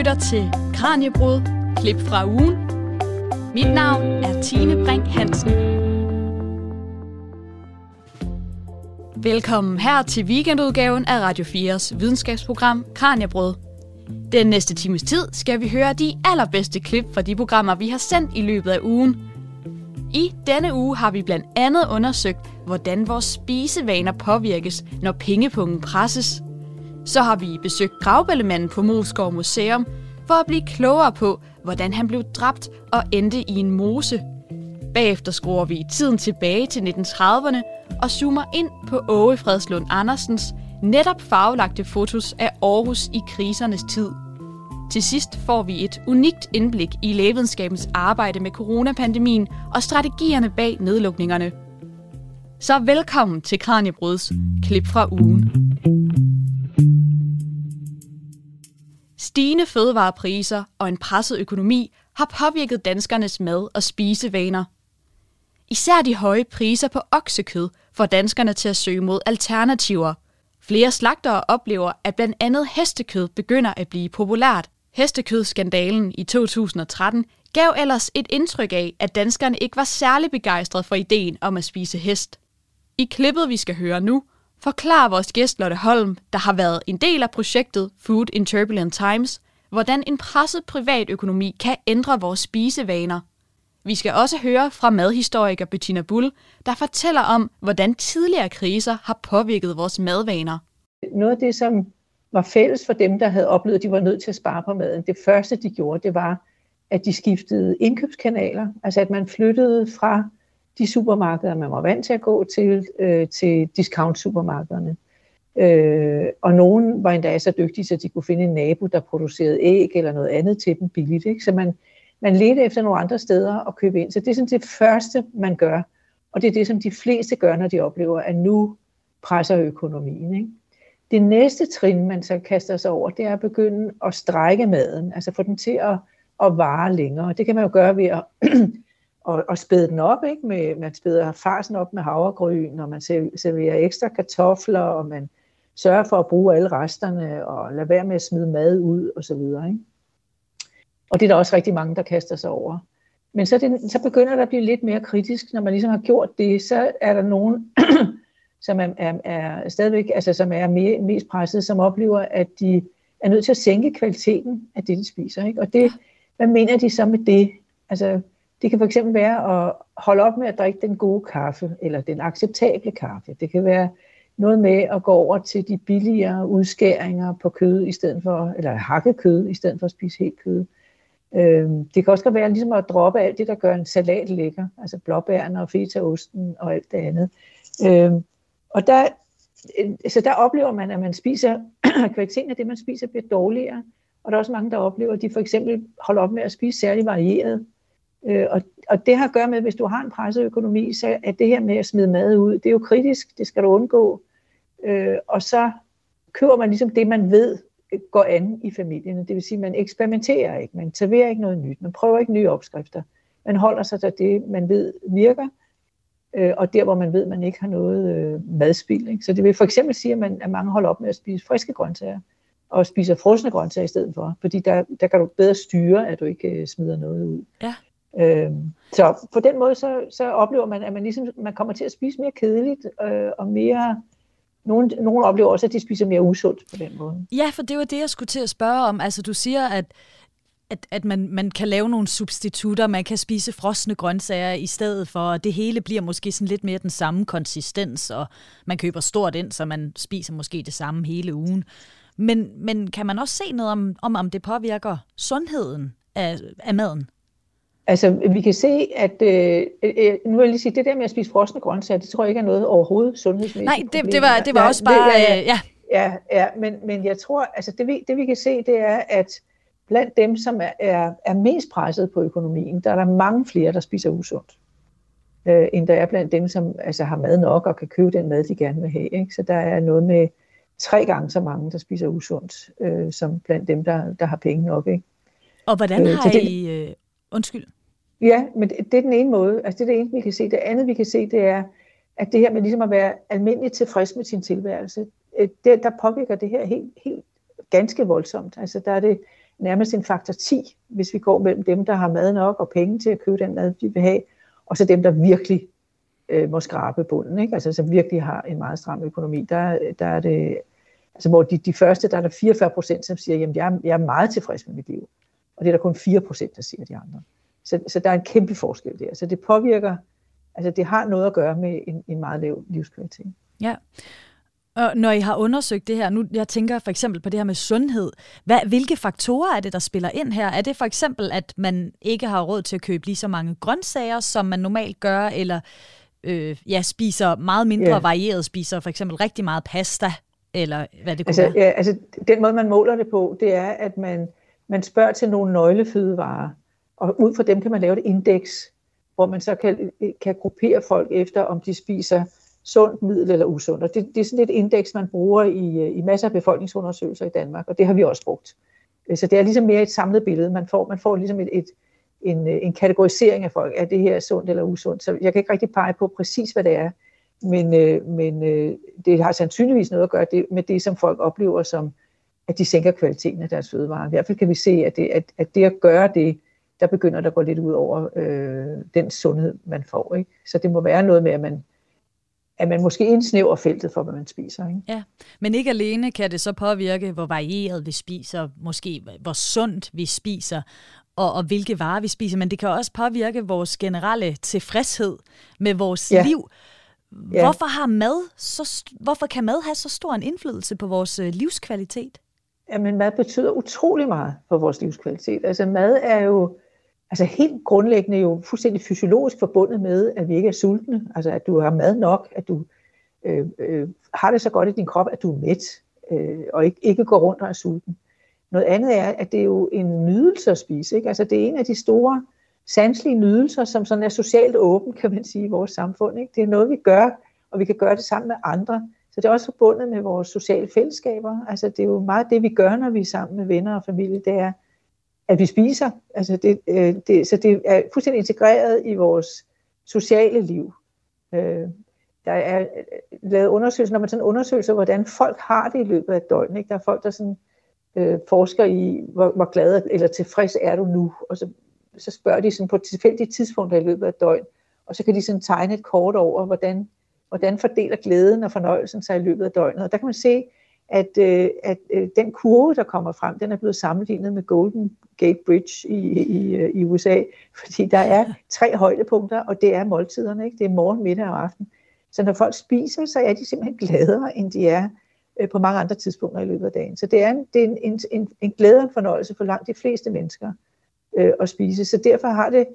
lytter til Kranjebrud, klip fra ugen. Mit navn er Tine Brink Hansen. Velkommen her til weekendudgaven af Radio 4's videnskabsprogram Kranjebrud. Den næste times tid skal vi høre de allerbedste klip fra de programmer, vi har sendt i løbet af ugen. I denne uge har vi blandt andet undersøgt, hvordan vores spisevaner påvirkes, når pengepungen presses – så har vi besøgt gravbællemanden på Moskov Museum for at blive klogere på, hvordan han blev dræbt og endte i en mose. Bagefter skruer vi tiden tilbage til 1930'erne og zoomer ind på Åge Fredslund Andersens netop farvelagte fotos af Aarhus i krisernes tid. Til sidst får vi et unikt indblik i lægevidenskabens arbejde med coronapandemien og strategierne bag nedlukningerne. Så velkommen til Kranjebruds klip fra ugen. Stigende fødevarepriser og en presset økonomi har påvirket danskernes mad- og spisevaner. Især de høje priser på oksekød får danskerne til at søge mod alternativer. Flere slagtere oplever, at blandt andet hestekød begynder at blive populært. Hestekødskandalen i 2013 gav ellers et indtryk af, at danskerne ikke var særlig begejstrede for ideen om at spise hest. I klippet, vi skal høre nu, forklarer vores gæst Lotte Holm, der har været en del af projektet Food in Turbulent Times, hvordan en presset privatøkonomi kan ændre vores spisevaner. Vi skal også høre fra madhistoriker Bettina Bull, der fortæller om, hvordan tidligere kriser har påvirket vores madvaner. Noget af det, som var fælles for dem, der havde oplevet, at de var nødt til at spare på maden, det første, de gjorde, det var, at de skiftede indkøbskanaler. Altså at man flyttede fra de supermarkeder, man var vant til at gå til, øh, til discount-supermarkederne. Øh, og nogen var endda så dygtige, så de kunne finde en nabo, der producerede æg eller noget andet til dem billigt. Ikke? Så man, man ledte efter nogle andre steder at købe ind. Så det er sådan det første, man gør. Og det er det, som de fleste gør, når de oplever, at nu presser økonomien. Ikke? Det næste trin, man så kaster sig over, det er at begynde at strække maden, altså få den til at, at vare længere. Det kan man jo gøre ved at og, og spæde den op, ikke? Med, man spæder farsen op med havregryn, og man serverer ekstra kartofler, og man sørger for at bruge alle resterne, og lade være med at smide mad ud, og så videre, ikke? Og det er der også rigtig mange, der kaster sig over. Men så, det, så begynder der at blive lidt mere kritisk, når man ligesom har gjort det, så er der nogen, som er, er, er stadigvæk, altså som er mere, mest presset, som oplever, at de er nødt til at sænke kvaliteten af det, de spiser. Ikke? Og det, hvad mener de så med det? Altså, det kan fx være at holde op med at drikke den gode kaffe, eller den acceptable kaffe. Det kan være noget med at gå over til de billigere udskæringer på kød i stedet for, eller hakket kød i stedet for at spise helt kød. Øhm, det kan også være ligesom at droppe alt det, der gør en salat lækker, altså blåbærne og fetaosten og alt det andet. Øhm, og der, øh, så der oplever man, at man spiser, kvaliteten af det, man spiser, bliver dårligere. Og der er også mange, der oplever, at de for eksempel holder op med at spise særlig varieret Øh, og, og det har at gøre med, at hvis du har en presset økonomi, så er det her med at smide mad ud, det er jo kritisk, det skal du undgå. Øh, og så køber man ligesom det, man ved øh, går an i familien. Det vil sige, at man eksperimenterer ikke, man serverer ikke noget nyt, man prøver ikke nye opskrifter. Man holder sig til det, man ved virker, øh, og der, hvor man ved, man ikke har noget øh, madspil. Ikke? Så det vil for eksempel sige, at, man, at mange holder op med at spise friske grøntsager, og spiser frosne grøntsager i stedet for, fordi der, der kan du bedre styre, at du ikke øh, smider noget ud. Ja. Øh, så på den måde, så, så oplever man, at man, ligesom, man kommer til at spise mere kedeligt øh, og mere... Nogle, nogle oplever også, at de spiser mere usundt på den måde. Ja, for det var det, jeg skulle til at spørge om. Altså, du siger, at at, at man, man kan lave nogle substitutter, man kan spise frosne grøntsager i stedet for, og det hele bliver måske sådan lidt mere den samme konsistens, og man køber stort ind, så man spiser måske det samme hele ugen. Men, men kan man også se noget om, om, om det påvirker sundheden af, af maden? Altså, vi kan se, at... Øh, øh, nu vil jeg lige sige, det der med at spise frosne grøntsager, det tror jeg ikke er noget overhovedet sundhedsmæssigt Nej, det, det, var, det var også bare... Det, ja, ja, ja, ja men, men jeg tror, altså det vi, det vi kan se, det er, at blandt dem, som er, er, er mest presset på økonomien, der er der mange flere, der spiser usundt, øh, end der er blandt dem, som altså, har mad nok og kan købe den mad, de gerne vil have. Ikke? Så der er noget med tre gange så mange, der spiser usundt, øh, som blandt dem, der, der har penge nok. Ikke? Og hvordan øh, har øh, I... Øh, undskyld. Ja, men det, det er den ene måde. Altså det er det ene, vi kan se. Det andet, vi kan se, det er, at det her med ligesom at være almindeligt tilfreds med sin tilværelse, øh, det, der påvirker det her helt, helt ganske voldsomt. Altså der er det nærmest en faktor 10, hvis vi går mellem dem, der har mad nok og penge til at købe den mad, de vil have, og så dem, der virkelig øh, må skrabe bunden, ikke? Altså, som virkelig har en meget stram økonomi. Der, der er det, altså hvor de, de første, der er der 44 procent, som siger, jamen jeg, er, jeg er meget tilfreds med mit liv. Og det er der kun 4 procent, der siger de andre. Så, så der er en kæmpe forskel der. Så det påvirker, altså det har noget at gøre med en, en meget lav livskvalitet. Ja. Og når I har undersøgt det her, nu jeg tænker for eksempel på det her med sundhed, hvad, hvilke faktorer er det, der spiller ind her? Er det for eksempel, at man ikke har råd til at købe lige så mange grøntsager, som man normalt gør, eller øh, ja, spiser meget mindre yeah. varieret, spiser for eksempel rigtig meget pasta, eller hvad det kunne altså, være? Ja, altså, den måde, man måler det på, det er, at man, man spørger til nogle nøglefødevarer, og ud fra dem kan man lave et indeks, hvor man så kan, kan gruppere folk efter, om de spiser sundt, middel eller usundt. Og det, det er sådan et indeks, man bruger i, øh, i masser af befolkningsundersøgelser i Danmark, og det har vi også brugt. Øh, så det er ligesom mere et samlet billede. Man får, man får ligesom et, et, en, øh, en kategorisering af folk. Er det her sundt eller usundt? Så jeg kan ikke rigtig pege på præcis, hvad det er, men, øh, men øh, det har sandsynligvis noget at gøre det, med det, som folk oplever som, at de sænker kvaliteten af deres fødevarer. I hvert fald kan vi se, at det at, at, det at gøre det, der begynder der at gå lidt ud over øh, den sundhed, man får. Ikke? Så det må være noget med, at man, at man måske indsnæver feltet for, hvad man spiser. Ikke? Ja, men ikke alene kan det så påvirke, hvor varieret vi spiser, måske hvor sundt vi spiser, og, og hvilke varer vi spiser, men det kan også påvirke vores generelle tilfredshed med vores ja. liv. Hvorfor har mad så, hvorfor kan mad have så stor en indflydelse på vores øh, livskvalitet? Jamen mad betyder utrolig meget for vores livskvalitet. Altså mad er jo altså helt grundlæggende jo fuldstændig fysiologisk forbundet med, at vi ikke er sultne. Altså at du har mad nok, at du øh, øh, har det så godt i din krop, at du er mæt, øh, og ikke, ikke går rundt og er sulten. Noget andet er, at det er jo en nydelse at spise. Ikke? Altså det er en af de store sanselige nydelser, som sådan er socialt åben, kan man sige, i vores samfund. Ikke? Det er noget, vi gør, og vi kan gøre det sammen med andre. Så det er også forbundet med vores sociale fællesskaber. Altså det er jo meget det, vi gør, når vi er sammen med venner og familie, det er, at vi spiser. Altså det, øh, det, så det er fuldstændig integreret i vores sociale liv. Øh, der er øh, lavet undersøgelser, når man sådan undersøger, hvordan folk har det i løbet af et døgn. Ikke? Der er folk, der sådan, øh, forsker i, hvor, hvor glad eller tilfreds er du nu, og så, så spørger de sådan på tilfældige tidspunkter i løbet af et døgn, og så kan de sådan tegne et kort over, hvordan, hvordan fordeler glæden og fornøjelsen sig i løbet af døgnet. Og der kan man se, at, øh, at øh, den kurve, der kommer frem, den er blevet sammenlignet med Golden Gate Bridge i, i, øh, i USA, fordi der er tre højdepunkter, og det er måltiderne, ikke? det er morgen, middag og aften. Så når folk spiser, så er de simpelthen gladere, end de er øh, på mange andre tidspunkter i løbet af dagen. Så det er en, det er en, en, en, en glæde og en fornøjelse for langt de fleste mennesker øh, at spise. Så derfor har det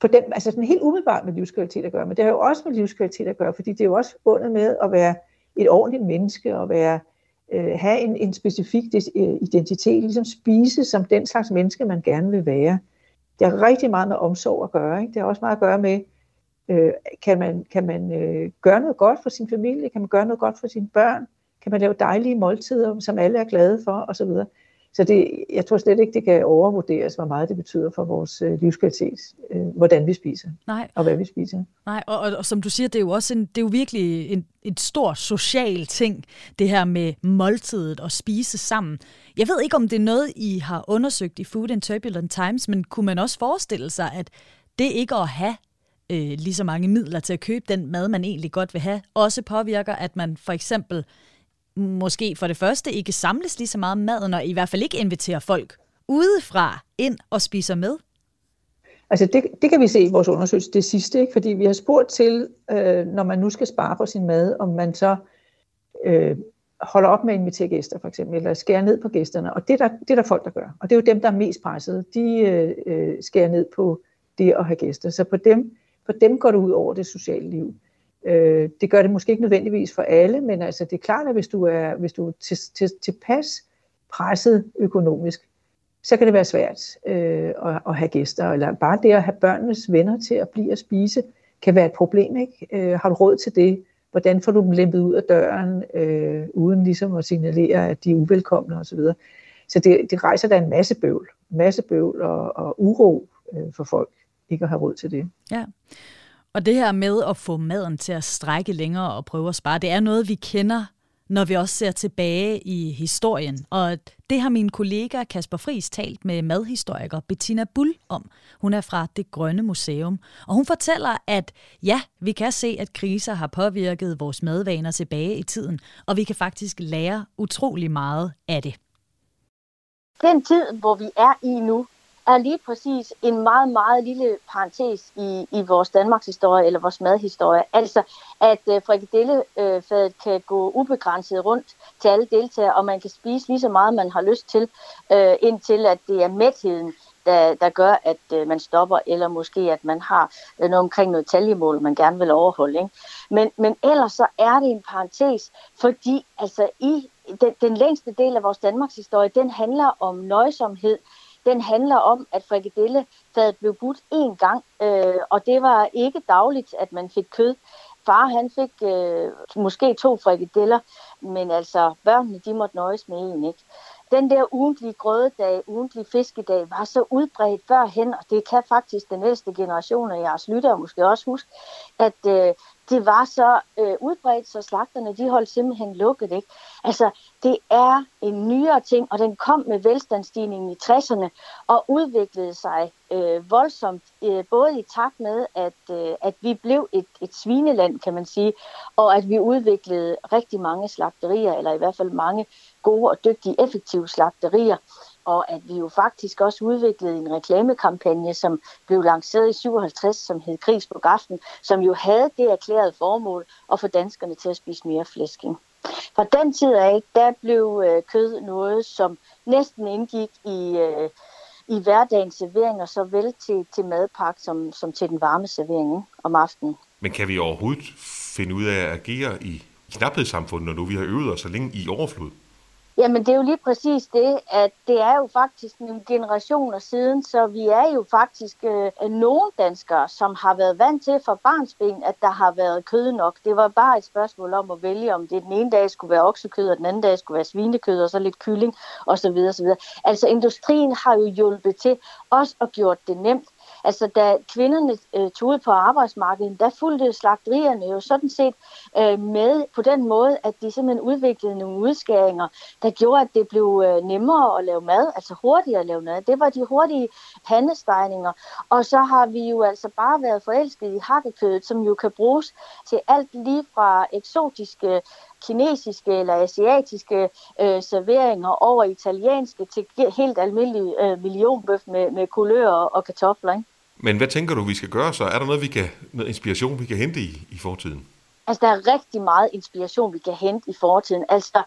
på den, altså sådan helt umiddelbart med livskvalitet at gøre, men det har jo også med livskvalitet at gøre, fordi det er jo også bundet med at være et ordentligt menneske, og være, øh, have en, en specifik øh, identitet, ligesom spise som den slags menneske, man gerne vil være. Det har rigtig meget med omsorg at gøre. Ikke? Det har også meget at gøre med, øh, kan man, kan man øh, gøre noget godt for sin familie, kan man gøre noget godt for sine børn, kan man lave dejlige måltider, som alle er glade for, osv. Så det, jeg tror slet ikke, det kan overvurderes, hvor meget det betyder for vores øh, livskvalitet, øh, hvordan vi spiser, Nej. og hvad vi spiser. Nej, og, og, og som du siger, det er jo også en, det er jo virkelig en, et stor social ting, det her med måltidet og spise sammen. Jeg ved ikke, om det er noget, I har undersøgt i Food and Turbulent Times, men kunne man også forestille sig, at det ikke at have øh, lige så mange midler til at købe den mad, man egentlig godt vil have, også påvirker, at man for eksempel måske for det første ikke samles lige så meget maden, og i hvert fald ikke inviterer folk udefra ind og spiser med? Altså det, det kan vi se i vores undersøgelse det sidste, ikke? fordi vi har spurgt til, øh, når man nu skal spare på sin mad, om man så øh, holder op med at invitere gæster for eksempel, eller skærer ned på gæsterne. Og det er, der, det er der folk, der gør. Og det er jo dem, der er mest presset. De øh, øh, skærer ned på det at have gæster. Så på dem, på dem går det ud over det sociale liv. Øh, det gør det måske ikke nødvendigvis for alle, men altså det er klart, at hvis du er, hvis du er til, til, tilpas presset økonomisk, så kan det være svært øh, at, at have gæster, eller bare det at have børnenes venner til at blive og spise, kan være et problem. Ikke? Øh, har du råd til det? Hvordan får du dem lempet ud af døren, øh, uden ligesom at signalere, at de er uvelkomne osv.? Så, så det, det rejser da en masse bøvl, masse bøvl og, og uro øh, for folk, ikke at have råd til det. Ja. Og det her med at få maden til at strække længere og prøve at spare, det er noget, vi kender når vi også ser tilbage i historien. Og det har min kollega Kasper Fris talt med madhistoriker Bettina Bull om. Hun er fra Det Grønne Museum. Og hun fortæller, at ja, vi kan se, at kriser har påvirket vores madvaner tilbage i tiden, og vi kan faktisk lære utrolig meget af det. Den tid, hvor vi er i nu, er lige præcis en meget, meget lille parentes i, i vores Danmarks historie, eller vores madhistorie. Altså, at øh, frikadellefadet kan gå ubegrænset rundt til alle deltagere, og man kan spise lige så meget, man har lyst til, øh, indtil at det er mætheden, der, der gør, at øh, man stopper, eller måske at man har øh, noget omkring noget taljemål, man gerne vil overholde. Ikke? Men, men ellers så er det en parentes, fordi altså i den, den længste del af vores Danmarks historie, den handler om nøjsomhed, den handler om, at frikadellefadet blev budt én gang, øh, og det var ikke dagligt, at man fik kød. Far han fik øh, måske to frikadeller, men altså børnene de måtte nøjes med en, ikke? Den der ugentlige grødedag, ugentlige fiskedag, var så udbredt førhen, og det kan faktisk den næste generation af jeres lyttere måske også huske, at øh, det var så øh, udbredt, så slagterne de holdt simpelthen lukket. Ikke? Altså, det er en nyere ting, og den kom med velstandsstigningen i 60'erne og udviklede sig øh, voldsomt, øh, både i takt med, at, øh, at vi blev et, et svineland, kan man sige, og at vi udviklede rigtig mange slagterier, eller i hvert fald mange gode og dygtige, effektive slagterier og at vi jo faktisk også udviklede en reklamekampagne, som blev lanceret i 57, som hed Kris på Gaften, som jo havde det erklærede formål at få danskerne til at spise mere flæsking. Fra den tid af, der blev øh, kød noget, som næsten indgik i, øh, i hverdagens serveringer, såvel til, til madpakke som, som til den varme servering ikke? om aftenen. Men kan vi overhovedet finde ud af at agere i knaphedssamfundet, når nu vi har øvet os så længe i overflod? Jamen det er jo lige præcis det, at det er jo faktisk nogle generationer siden, så vi er jo faktisk øh, nogle danskere, som har været vant til for barnsben, at der har været kød nok. Det var bare et spørgsmål om at vælge, om det den ene dag skulle være oksekød, og den anden dag skulle være svinekød, og så lidt kylling osv. osv. Altså industrien har jo hjulpet til også at gjort det nemt. Altså, da kvinderne øh, tog ud på arbejdsmarkedet, der fulgte slagterierne jo sådan set øh, med på den måde, at de simpelthen udviklede nogle udskæringer, der gjorde, at det blev øh, nemmere at lave mad, altså hurtigere at lave mad. Det var de hurtige pandestegninger. Og så har vi jo altså bare været forelsket i hakkekødet, som jo kan bruges til alt lige fra eksotiske kinesiske eller asiatiske øh, serveringer over italienske til helt almindelig øh, millionbøf med, med kulør og kartofler. Ikke? Men hvad tænker du, vi skal gøre så? Er der noget, vi kan, noget inspiration, vi kan hente i, i fortiden? Altså, der er rigtig meget inspiration, vi kan hente i fortiden. Altså,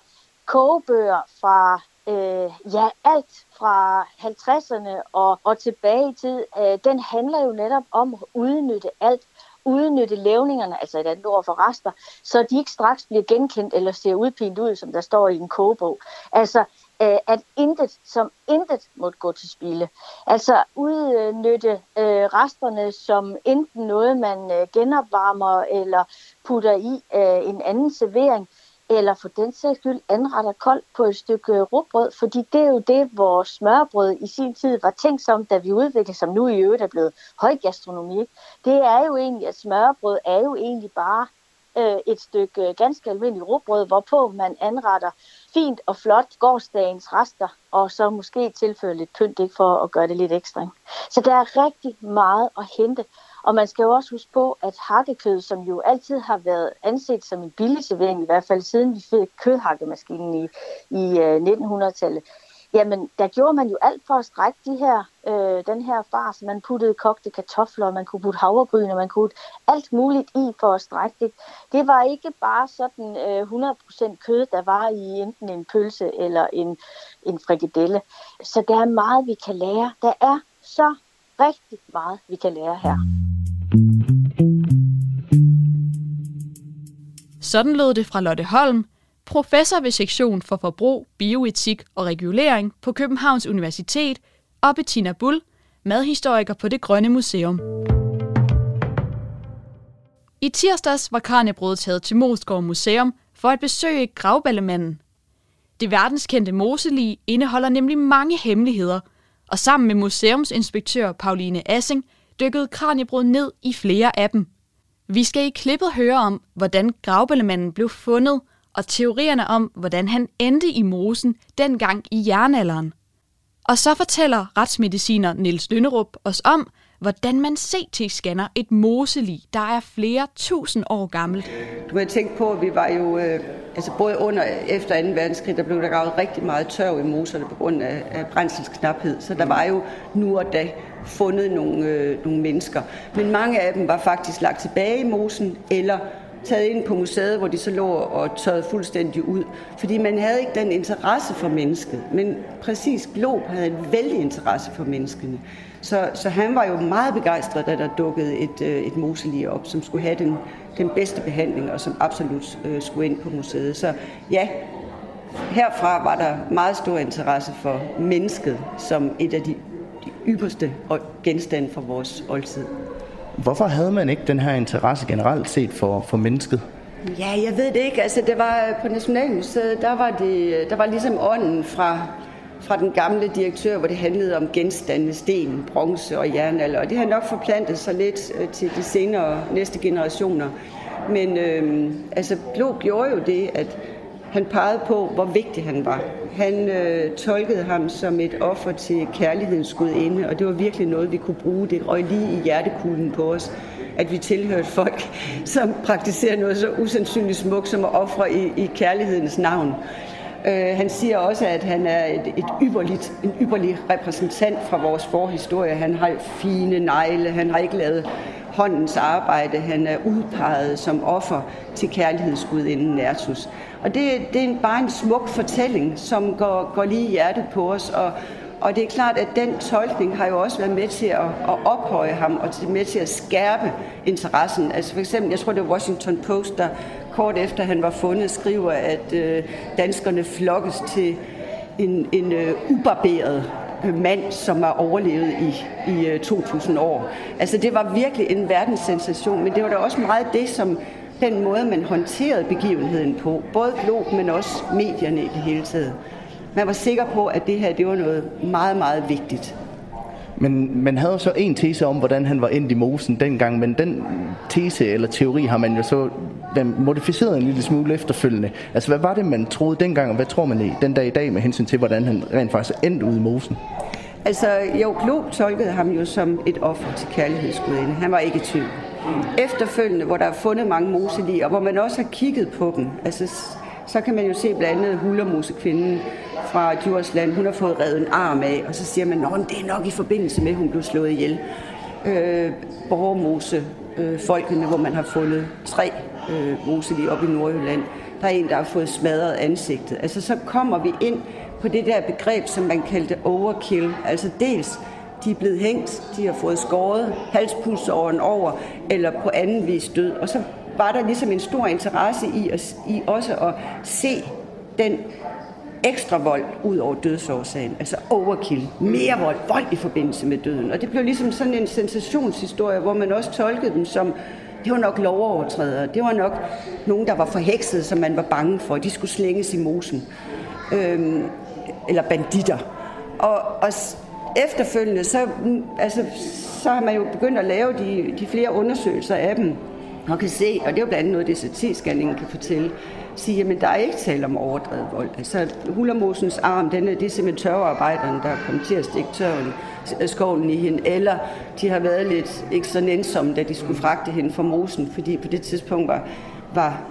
kogebøger fra øh, ja, alt fra 50'erne og, og tilbage i tid, øh, den handler jo netop om at udnytte alt udnytte levningerne, altså et andet ord for rester, så de ikke straks bliver genkendt eller ser udpint ud, som der står i en kogebog. Altså, øh, at intet som intet måtte gå til spilde. Altså udnytte øh, resterne som enten noget, man øh, genopvarmer eller putter i øh, en anden servering, eller for den sags skyld anretter koldt på et stykke øh, rugbrød, fordi det er jo det, vores smørbrød i sin tid var tænkt som, da vi udviklede, som nu i øvrigt er blevet højgastronomi. Det er jo egentlig, at smørbrød er jo egentlig bare øh, et stykke øh, ganske almindeligt råbrød, hvorpå man anretter fint og flot gårdsdagens rester, og så måske tilføjer lidt pynt ikke, for at gøre det lidt ekstra. Så der er rigtig meget at hente. Og man skal jo også huske på, at hakkekød, som jo altid har været anset som en billig servering, i hvert fald siden vi fik kødhakkemaskinen i, i øh, 1900-tallet, jamen der gjorde man jo alt for at strække de her, øh, den her fars. Man puttede kogte kartofler, man kunne putte havregryn, og man kunne putte alt muligt i for at strække det. Det var ikke bare sådan øh, 100% kød, der var i enten en pølse eller en, en frikadelle. Så der er meget, vi kan lære. Der er så rigtig meget, vi kan lære her. Sådan lød det fra Lotte Holm, professor ved sektion for forbrug, bioetik og regulering på Københavns Universitet, og Bettina Bull, madhistoriker på Det Grønne Museum. I tirsdags var Karnebrød taget til Mosgård Museum for at besøge gravballemanden. Det verdenskendte moselig indeholder nemlig mange hemmeligheder, og sammen med museumsinspektør Pauline Assing dykkede Kranjebrud ned i flere af dem. Vi skal i klippet høre om, hvordan gravballemanden blev fundet, og teorierne om, hvordan han endte i mosen dengang i jernalderen. Og så fortæller retsmediciner Niels Lønnerup os om, hvordan man CT-scanner et moselig, der er flere tusind år gammelt. Du har tænkt på, at vi var jo, øh, altså både under efter 2. verdenskrig, der blev der gravet rigtig meget tørv i moserne på grund af, af brændselsknaphed. Så der var jo nu og da fundet nogle, øh, nogle mennesker. Men mange af dem var faktisk lagt tilbage i mosen, eller taget ind på museet, hvor de så lå og tørrede fuldstændig ud. Fordi man havde ikke den interesse for mennesket. Men præcis Glob havde en vældig interesse for menneskene. Så, så han var jo meget begejstret, da der dukkede et, øh, et moselige op, som skulle have den, den bedste behandling, og som absolut øh, skulle ind på museet. Så ja, herfra var der meget stor interesse for mennesket som et af de, de ypperste genstande for vores oldtid. Hvorfor havde man ikke den her interesse generelt set for, for mennesket? Ja, jeg ved det ikke. Altså, det var øh, på Nationalmuseet, der var, det, øh, der var ligesom ånden fra, fra den gamle direktør, hvor det handlede om genstande, sten, bronze og jernalder. Og det har nok forplantet sig lidt øh, til de senere næste generationer. Men øh, altså, Blå gjorde jo det, at han pegede på, hvor vigtig han var. Han øh, tolkede ham som et offer til kærlighedens gudinde, og det var virkelig noget, vi kunne bruge. Det røg lige i hjertekuglen på os, at vi tilhørte folk, som praktiserer noget så usandsynligt smukt som at ofre i, i kærlighedens navn. Øh, han siger også, at han er et, et ypperligt, en ypperlig repræsentant fra vores forhistorie. Han har fine negle, han har ikke lavet håndens arbejde. Han er udpeget som offer til kærlighedsgudinden Nertus. Og det, det er bare en smuk fortælling, som går, går lige i hjertet på os. Og, og det er klart, at den tolkning har jo også været med til at, at ophøje ham og til med til at skærpe interessen. Altså for eksempel, jeg tror det var Washington Post, der kort efter han var fundet, skriver, at øh, danskerne flokkes til en, en øh, ubarberet øh, mand, som har overlevet i, i øh, 2000 år. Altså det var virkelig en verdenssensation, men det var da også meget det, som den måde, man håndterede begivenheden på. Både Glob, men også medierne i det hele taget. Man var sikker på, at det her det var noget meget, meget vigtigt. Men man havde så en tese om, hvordan han var endt i mosen dengang, men den tese eller teori har man jo så modificeret en lille smule efterfølgende. Altså, hvad var det, man troede dengang, og hvad tror man i den dag i dag med hensyn til, hvordan han rent faktisk er endt ude i mosen? Altså, jo, Glob tolkede ham jo som et offer til kærlighedsgudinde. Han var ikke i tvivl. Efterfølgende, hvor der er fundet mange moselig, og hvor man også har kigget på dem, altså, så kan man jo se blandt andet Hullermosekvinden fra Djursland. Hun har fået revet en arm af, og så siger man, at det er nok i forbindelse med, at hun blev slået ihjel. Øh, Borgermose, øh, folkene, hvor man har fundet tre øh, moselig op i Nordjylland. Der er en, der har fået smadret ansigtet. Altså så kommer vi ind på det der begreb, som man kaldte overkill. Altså dels de er blevet hængt, de har fået skåret halspulsåren over, eller på anden vis død. Og så var der ligesom en stor interesse i, at, i også at se den ekstra vold ud over dødsårsagen, altså overkill, mere vold, vold i forbindelse med døden. Og det blev ligesom sådan en sensationshistorie, hvor man også tolkede dem som, det var nok lovovertrædere, det var nok nogen, der var forhekset, som man var bange for, de skulle slænges i mosen, øhm, eller banditter. Og, og efterfølgende, så, altså, så har man jo begyndt at lave de, de flere undersøgelser af dem, og kan se, og det er jo blandt andet noget, det CT-scanningen kan fortælle, sige, at der er ikke tale om overdrevet vold. Altså, Hullermosens arm, den er, det er simpelthen tørvearbejderne, der er kommet til at stikke tørven, øh, skovlen i hende, eller de har været lidt ikke så nænsomme, da de skulle fragte hende fra mosen, fordi på det tidspunkt var, var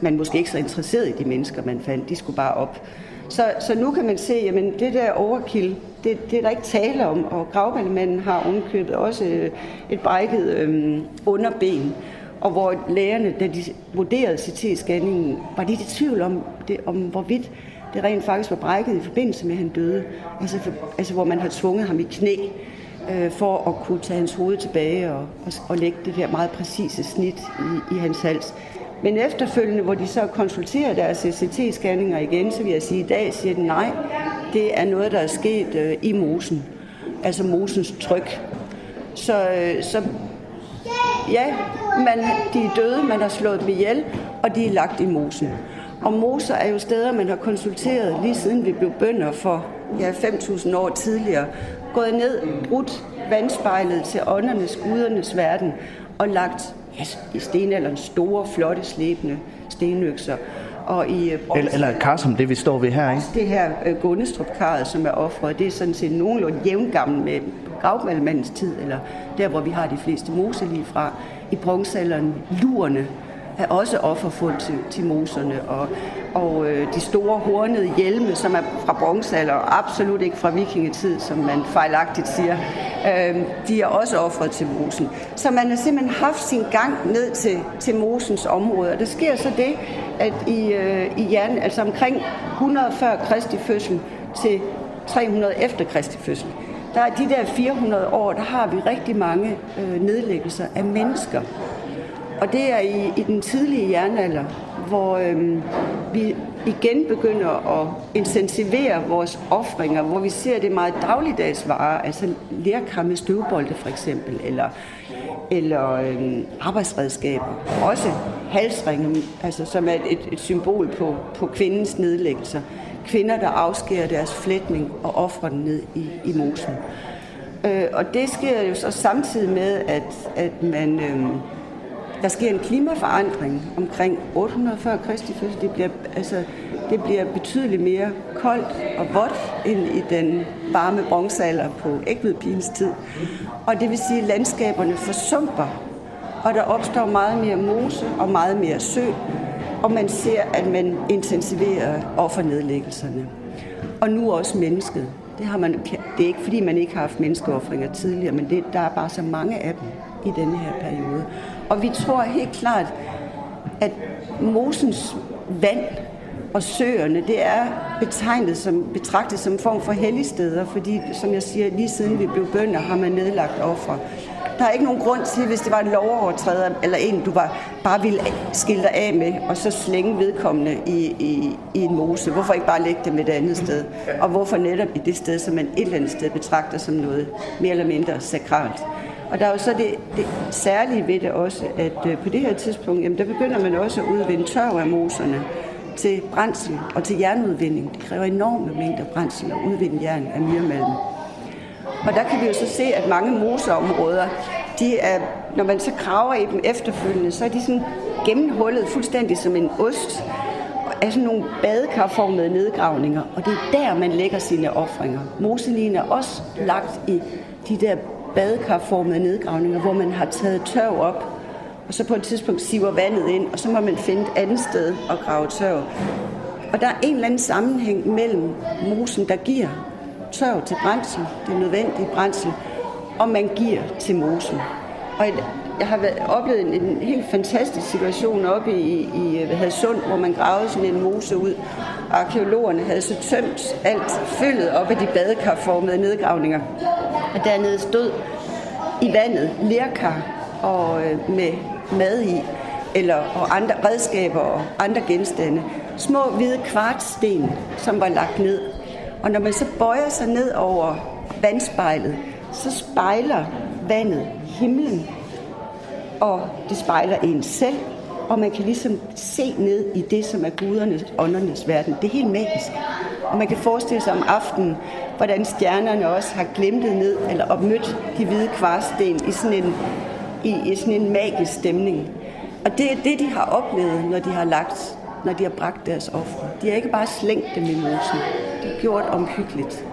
man måske ikke så interesseret i de mennesker, man fandt. De skulle bare op. Så, så nu kan man se, at det der overkill, det, det er der ikke tale om, og gravballemanden har ovenkøbet også øh, et brækket øhm, underben, og hvor lægerne, da de vurderede CT-scanningen, var de i tvivl om, det, om hvorvidt det rent faktisk var brækket i forbindelse med, at han døde. Altså, for, altså hvor man har tvunget ham i knæ øh, for at kunne tage hans hoved tilbage og, og, og lægge det der meget præcise snit i, i hans hals. Men efterfølgende, hvor de så konsulterer deres CT-scanninger igen, så vil jeg sige, at i dag siger de nej, det er noget, der er sket øh, i mosen. Altså mosens tryk. Så, øh, så ja, man, de er døde, man har slået dem ihjel, og de er lagt i mosen. Og moser er jo steder, man har konsulteret lige siden vi blev bønder for ja, 5.000 år tidligere. Gået ned, brudt vandspejlet til åndernes, gudernes verden og lagt ja, i stenalderen store, flotte, slæbende stenøkser. Og i, øh, eller, eller kar som det, vi står ved her, ikke? Det her øh, gundestrup som er offret, det er sådan set nogenlunde jævngammel med gravmalmandens tid, eller der, hvor vi har de fleste moselig fra. I bronzealderen, lurene, er også offerfund til, til moserne, og, og øh, de store hornede hjelme, som er fra bronzealder, og absolut ikke fra vikingetid, som man fejlagtigt siger, øh, de er også offret til mosen. Så man har simpelthen haft sin gang ned til, til mosens område, og der sker så det, at i, øh, i jern, altså omkring 140 Kristi fødsel til 300 efter Kristi fødsel, der er de der 400 år, der har vi rigtig mange øh, nedlæggelser af mennesker. Og det er i, i den tidlige jernalder, hvor øhm, vi igen begynder at intensivere vores offringer, hvor vi ser det meget dagligdags varer, altså lærkramme støvbolde for eksempel, eller, eller øhm, arbejdsredskaber. Også halsringe, altså, som er et, et symbol på, på kvindens nedlæggelser. Kvinder, der afskærer deres flætning og offrer den ned i, i mosen. Øh, og det sker jo så samtidig med, at, at man... Øhm, der sker en klimaforandring omkring 840 Kristi fødsel. Det bliver, altså, det bliver betydeligt mere koldt og vådt end i den varme bronzealder på ægvedpigens tid. Og det vil sige, at landskaberne forsumper, og der opstår meget mere mose og meget mere sø, og man ser, at man intensiverer offernedlæggelserne. Og nu også mennesket. Det, har man, det er ikke, fordi man ikke har haft menneskeoffringer tidligere, men det, der er bare så mange af dem i denne her periode. Og vi tror helt klart, at Mosens vand og søerne, det er betegnet som, betragtet som en form for helligsteder, fordi, som jeg siger, lige siden vi blev bønder, har man nedlagt ofre. Der er ikke nogen grund til, hvis det var en lovovertræder, eller en, du var, bare ville skille dig af med, og så slænge vedkommende i, i, i en mose. Hvorfor ikke bare lægge dem et andet sted? Og hvorfor netop i det sted, som man et eller andet sted betragter som noget mere eller mindre sakralt? Og der er jo så det, det særlige ved det også, at øh, på det her tidspunkt, jamen, der begynder man også at udvinde tørv af moserne til brændsel og til jernudvinding. Det kræver enorme mængder brændsel at udvinde jern af myrmalm. Og der kan vi jo så se, at mange moseområder, de er, når man så graver i dem efterfølgende, så er de sådan gennemhullet fuldstændig som en ost af sådan nogle badekarformede nedgravninger, og det er der, man lægger sine offringer. Moselien er også lagt i de der badekarformede nedgravninger, hvor man har taget tørv op, og så på et tidspunkt siver vandet ind, og så må man finde et andet sted at grave tørv. Og der er en eller anden sammenhæng mellem mosen, der giver tørv til brændsel, det nødvendige brændsel, og man giver til mosen. Og jeg har været, oplevet en, en helt fantastisk situation oppe i, i Hadsund, hvor man gravede sådan en mose ud. Arkeologerne havde så tømt alt fyldet op af de badekarformede nedgravninger. Og dernede stod i vandet lerkar og øh, med mad i, eller og andre redskaber og andre genstande. Små hvide kvartsten, som var lagt ned. Og når man så bøjer sig ned over vandspejlet, så spejler vandet himlen og det spejler en selv, og man kan ligesom se ned i det, som er gudernes, åndernes verden. Det er helt magisk. Og man kan forestille sig om aftenen, hvordan stjernerne også har glimtet ned, eller opmødt de hvide kvarsten i sådan en, i, i sådan en magisk stemning. Og det er det, de har oplevet, når de har lagt, når de har bragt deres ofre. De har ikke bare slængt dem i mosen. De har gjort omhyggeligt.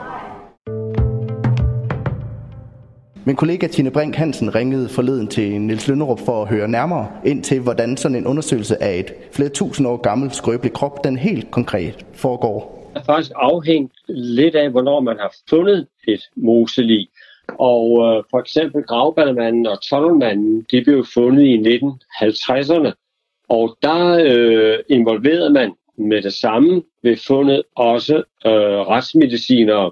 Min kollega Tine Brink Hansen ringede forleden til Nils Lønnerup for at høre nærmere ind til, hvordan sådan en undersøgelse af et flere tusind år gammel skrøbelig krop, den helt konkret foregår. Det er faktisk afhængt lidt af, hvornår man har fundet et moselig. Og øh, for eksempel gravballemanden og tunnelmanden, de blev fundet i 1950'erne. Og der øh, involverede man med det samme ved fundet også øh, retsmedicinere,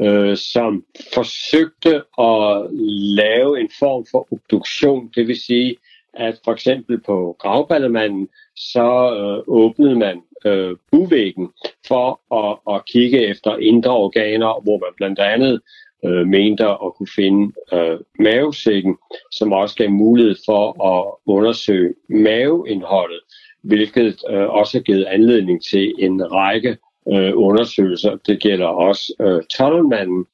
øh, som forsøgte at lave en form for obduktion. Det vil sige, at for eksempel på gravballemanden, så øh, åbnede man øh, buvæggen for at, at kigge efter indre organer, hvor man blandt andet øh, mente at kunne finde øh, mavesækken, som også gav mulighed for at undersøge maveindholdet, hvilket øh, også har givet anledning til en række øh, undersøgelser. Det gælder også øh, tunnelmanden.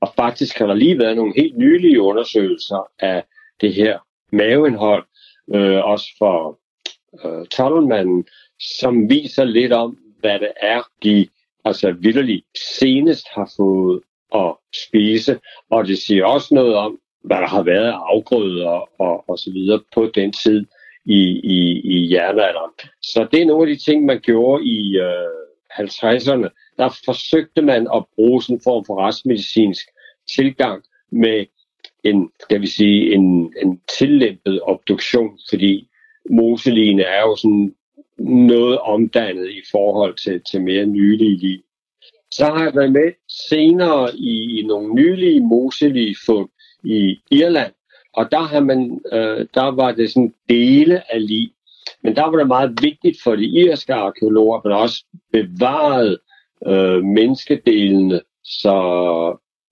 Og faktisk har der lige været nogle helt nylige undersøgelser af det her maveindhold, øh, også for øh, tunnelmanden, som viser lidt om, hvad det er, de altså vidderligt senest har fået at spise, og det siger også noget om, hvad der har været af afgrøder og, og så videre på den tid i, i, i jernalderen. Så det er nogle af de ting, man gjorde i øh, 50'erne. Der forsøgte man at bruge sådan en form for retsmedicinsk tilgang med en, skal vi sige, en, en tillæmpet obduktion, fordi moseline er jo sådan noget omdannet i forhold til, til mere nylige liv. Så har jeg været med senere i, i nogle nylige moselige fund i Irland, og der, har man, øh, der var det sådan dele af liv. Men der var det meget vigtigt for de irske arkeologer, at man også bevarede øh, menneskedelene så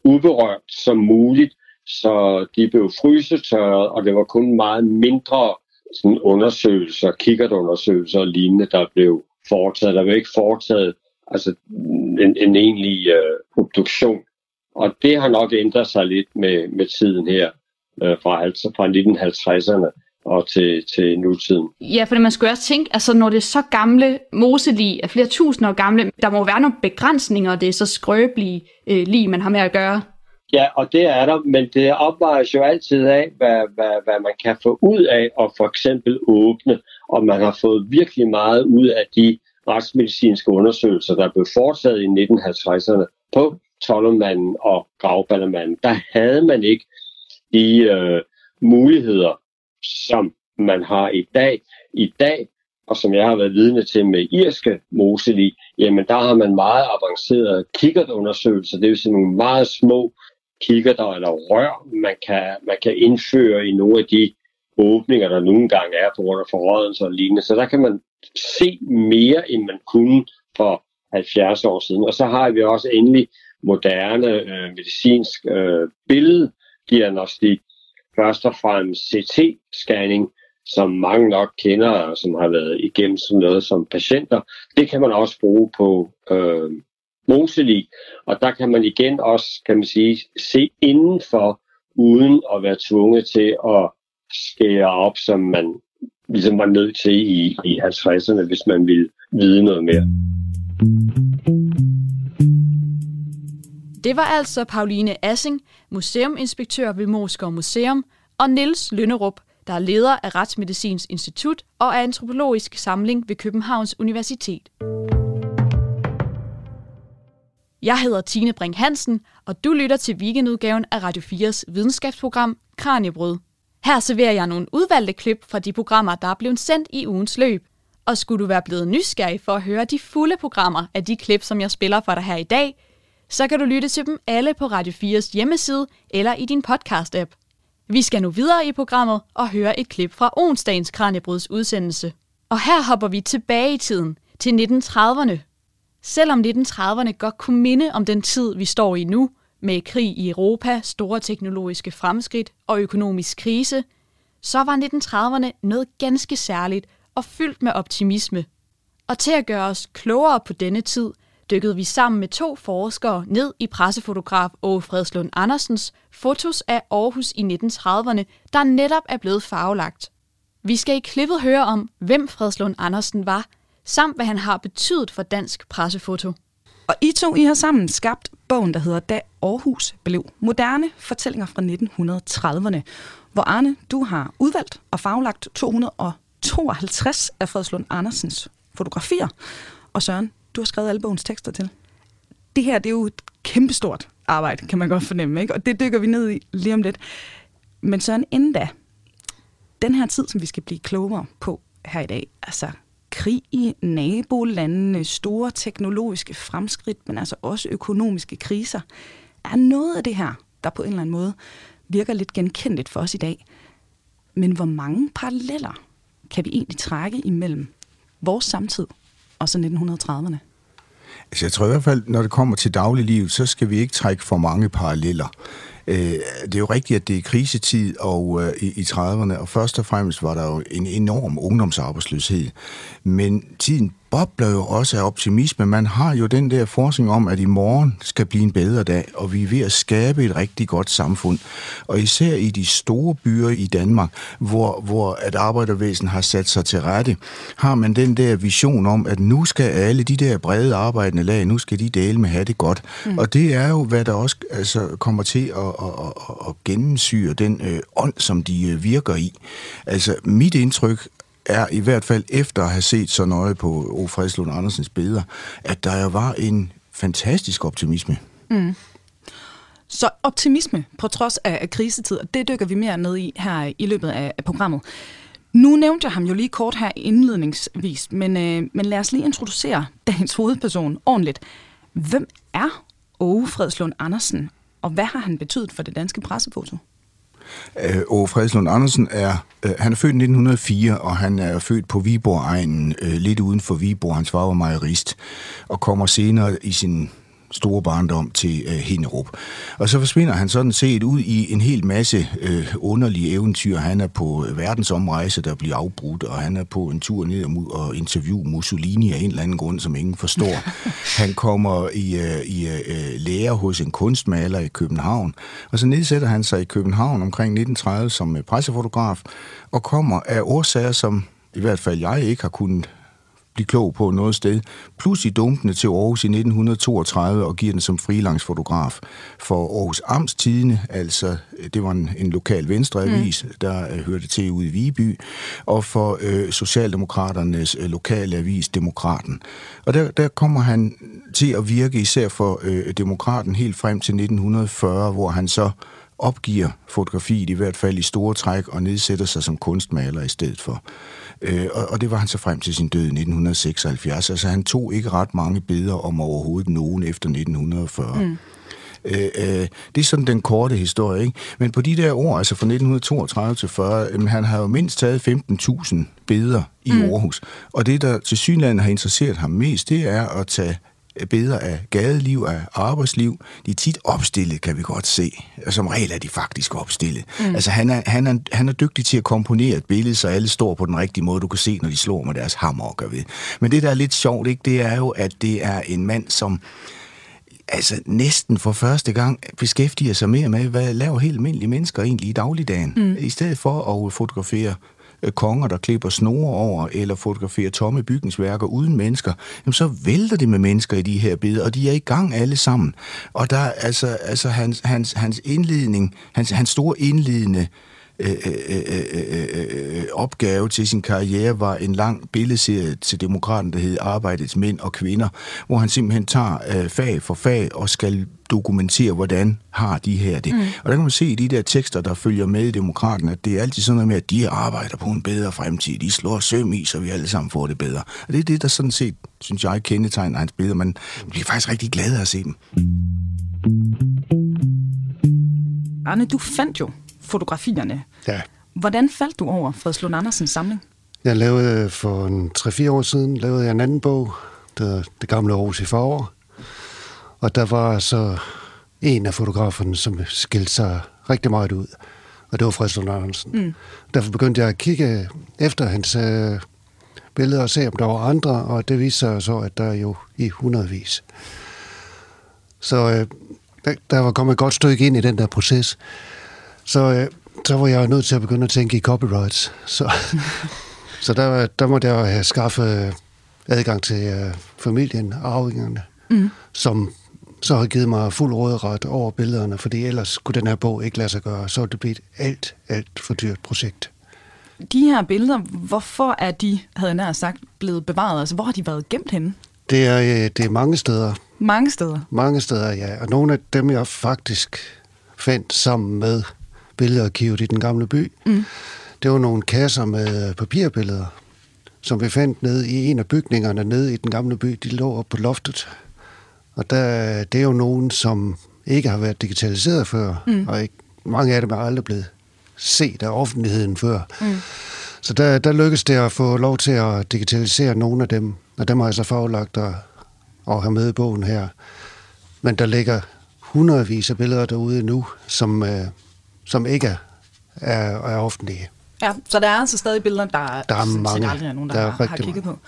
uberørt som muligt, så de blev frysetørret, og det var kun meget mindre sådan undersøgelser, kikkertundersøgelser og lignende, der blev foretaget. Der blev ikke foretaget altså, en, en egentlig øh, obduktion. Og det har nok ændret sig lidt med, med tiden her, øh, fra, altså fra 1950'erne og til, til nutiden. Ja, for man skulle også tænke, altså når det er så gamle moselig, er flere tusind år gamle, der må være nogle begrænsninger, og det er så skrøbelige øh, lige, man har med at gøre. Ja, og det er der, men det opvejes jo altid af, hvad, hvad, hvad man kan få ud af at for eksempel åbne, og man har fået virkelig meget ud af de retsmedicinske undersøgelser, der blev foretaget i 1950'erne på Tollermanden og Gravballermanden. Der havde man ikke de øh, muligheder, som man har i dag. I dag, og som jeg har været vidne til med irske moseli, jamen der har man meget avancerede kikkertundersøgelser, det vil sige nogle meget små kikkerter eller rør, man kan, man kan indføre i nogle af de åbninger, der nogle gange er på grund af forrådelse og lignende. Så der kan man se mere, end man kunne for 70 år siden. Og så har vi også endelig moderne øh, medicinsk øh, billeddiagnostik, først og fremmest CT-scanning, som mange nok kender, og som har været igennem sådan noget som patienter. Det kan man også bruge på øh, moselig, og der kan man igen også, kan man sige, se indenfor, uden at være tvunget til at skære op, som man ligesom var nødt til i, i 50'erne, hvis man ville vide noget mere. Det var altså Pauline Assing, museuminspektør ved Moskov Museum, og Niels Lønnerup, der er leder af Retsmedicinsk Institut og af Antropologisk Samling ved Københavns Universitet. Jeg hedder Tine Bring Hansen, og du lytter til weekendudgaven af Radio 4's videnskabsprogram Kranjebrød. Her serverer jeg nogle udvalgte klip fra de programmer, der er blevet sendt i ugens løb. Og skulle du være blevet nysgerrig for at høre de fulde programmer af de klip, som jeg spiller for dig her i dag, så kan du lytte til dem alle på Radio 4's hjemmeside eller i din podcast-app. Vi skal nu videre i programmet og høre et klip fra onsdagens Kranjebruds udsendelse. Og her hopper vi tilbage i tiden til 1930'erne. Selvom 1930'erne godt kunne minde om den tid, vi står i nu, med krig i Europa, store teknologiske fremskridt og økonomisk krise, så var 1930'erne noget ganske særligt og fyldt med optimisme. Og til at gøre os klogere på denne tid, dykkede vi sammen med to forskere ned i pressefotograf Åge Fredslund Andersens fotos af Aarhus i 1930'erne, der netop er blevet farvelagt. Vi skal i klippet høre om, hvem Fredslund Andersen var, samt hvad han har betydet for dansk pressefoto. Og I to, I har sammen skabt bogen, der hedder Da Aarhus blev moderne fortællinger fra 1930'erne, hvor Arne, du har udvalgt og faglagt 252 af Fredslund Andersens fotografier, og Søren, du har skrevet alle bogens tekster til. Det her, det er jo et kæmpestort arbejde, kan man godt fornemme, ikke? Og det dykker vi ned i lige om lidt. Men Søren, inden da, den her tid, som vi skal blive klogere på her i dag, altså krig i nabolandene, store teknologiske fremskridt, men altså også økonomiske kriser, er noget af det her, der på en eller anden måde virker lidt genkendeligt for os i dag. Men hvor mange paralleller kan vi egentlig trække imellem vores samtid og så 1930'erne? Altså jeg tror i hvert fald, når det kommer til dagliglivet, så skal vi ikke trække for mange paralleller. Øh, det er jo rigtigt, at det er krisetid og øh, i, i 30'erne, og først og fremmest var der jo en enorm ungdomsarbejdsløshed. Men tiden bobler jo også af optimisme. Man har jo den der forskning om, at i morgen skal blive en bedre dag, og vi er ved at skabe et rigtig godt samfund. Og især i de store byer i Danmark, hvor, hvor at arbejdervæsen har sat sig til rette, har man den der vision om, at nu skal alle de der brede arbejdende lag, nu skal de dele med have det godt. Mm. Og det er jo, hvad der også altså, kommer til at, at, at, at gennemsyre den øh, ånd, som de øh, virker i. Altså, mit indtryk er i hvert fald efter at have set så nøje på O. Fredslund Andersens billeder, at der var en fantastisk optimisme. Mm. Så optimisme på trods af, krisetid, og det dykker vi mere ned i her i løbet af, af programmet. Nu nævnte jeg ham jo lige kort her indledningsvis, men, øh, men lad os lige introducere dagens hovedperson ordentligt. Hvem er Åge Fredslund Andersen, og hvad har han betydet for det danske pressefoto? Øh, Åge Fredslund Andersen er, øh, han er født i 1904, og han er født på Viborg-egnen, øh, lidt uden for Viborg. Hans far var majorist, og kommer senere i sin store barndom til øh, Hinderup. Og så forsvinder han sådan set ud i en hel masse øh, underlige eventyr. Han er på verdensomrejse, der bliver afbrudt, og han er på en tur ned og interviewe Mussolini af en eller anden grund, som ingen forstår. han kommer i, øh, i øh, lære hos en kunstmaler i København, og så nedsætter han sig i København omkring 1930 som pressefotograf, og kommer af årsager, som i hvert fald jeg ikke har kunnet blive klog på noget sted. Pludselig dumpende til Aarhus i 1932 og giver den som freelance-fotograf for Aarhus Amtstidene, altså det var en, en lokal venstreavis, mm. der uh, hørte til ude i Viby, og for uh, Socialdemokraternes uh, lokale avis Demokraten. Og der, der kommer han til at virke især for uh, Demokraten helt frem til 1940, hvor han så opgiver fotografiet i hvert fald i store træk og nedsætter sig som kunstmaler i stedet for. Øh, og, og det var han så frem til sin død i 1976. Altså han tog ikke ret mange billeder om overhovedet nogen efter 1940. Mm. Øh, øh, det er sådan den korte historie, ikke? Men på de der år, altså fra 1932 til 40, øh, han har jo mindst taget 15.000 billeder i mm. Aarhus. Og det, der til synligheden har interesseret ham mest, det er at tage billeder af gadeliv, af arbejdsliv. De er tit opstillet, kan vi godt se. Som regel er de faktisk opstillet. Mm. Altså, han er, han, er, han er dygtig til at komponere et billede, så alle står på den rigtige måde. Du kan se, når de slår med deres hammer og gør ved. Men det, der er lidt sjovt, ikke, det er jo, at det er en mand, som altså næsten for første gang beskæftiger sig mere med, hvad laver helt almindelige mennesker egentlig i dagligdagen, mm. i stedet for at fotografere Øh, Øh, konger, der klipper snore over, eller fotograferer tomme bygningsværker uden mennesker, jamen så vælter det med mennesker i de her billeder, og de er i gang alle sammen. Og der altså, altså hans, hans, hans indledning, hans, hans store indledende øh, øh, øh, øh, opgave til sin karriere var en lang billedserie til Demokraten, der hed Arbejdets Mænd og Kvinder, hvor han simpelthen tager øh, fag for fag og skal dokumentere, hvordan har de her det. Mm. Og der kan man se i de der tekster, der følger med i Demokraten, at det er altid sådan noget med, at de arbejder på en bedre fremtid. De slår søm i, så vi alle sammen får det bedre. Og det er det, der sådan set, synes jeg, kendetegner hans billeder. Man bliver faktisk rigtig glad at se dem. Arne, du fandt jo fotografierne. Ja. Hvordan faldt du over Fredslund Andersens samling? Jeg lavede for en 3-4 år siden lavede jeg en anden bog, der Det gamle Aarhus i farver. Og der var så en af fotograferne, som skilte sig rigtig meget ud. Og det var Fredslund Andersen. Mm. Derfor begyndte jeg at kigge efter hans øh, billeder og se, om der var andre, og det viste sig så, at der er jo i hundredvis. Så øh, der, der var kommet et godt stykke ind i den der proces. Så, øh, så var jeg nødt til at begynde at tænke i copyrights. Så, så der, der måtte jeg have skaffet adgang til øh, familien, arvingerne, mm. som så har givet mig fuld råderet over billederne, fordi ellers skulle den her bog ikke lade sig gøre. Så det blive et alt, alt for dyrt projekt. De her billeder, hvorfor er de, havde jeg nær sagt, blevet bevaret? Altså, hvor har de været gemt henne? Det er, øh, det er mange steder. Mange steder? Mange steder, ja. Og nogle af dem, jeg faktisk fandt sammen med billedarkivet i den gamle by, mm. det var nogle kasser med papirbilleder, som vi fandt nede i en af bygningerne nede i den gamle by. De lå op på loftet. Og der, det er jo nogen, som ikke har været digitaliseret før, mm. og ikke, mange af dem er aldrig blevet set af offentligheden før. Mm. Så der, der lykkedes det at få lov til at digitalisere nogle af dem, og dem har jeg så faglagt at, at have med i bogen her. Men der ligger hundredvis af billeder derude nu, som, øh, som ikke er, er er offentlige. Ja, så der er altså stadig billeder, der, Der er mange. aldrig er nogen, der, Der er har, har kigget på.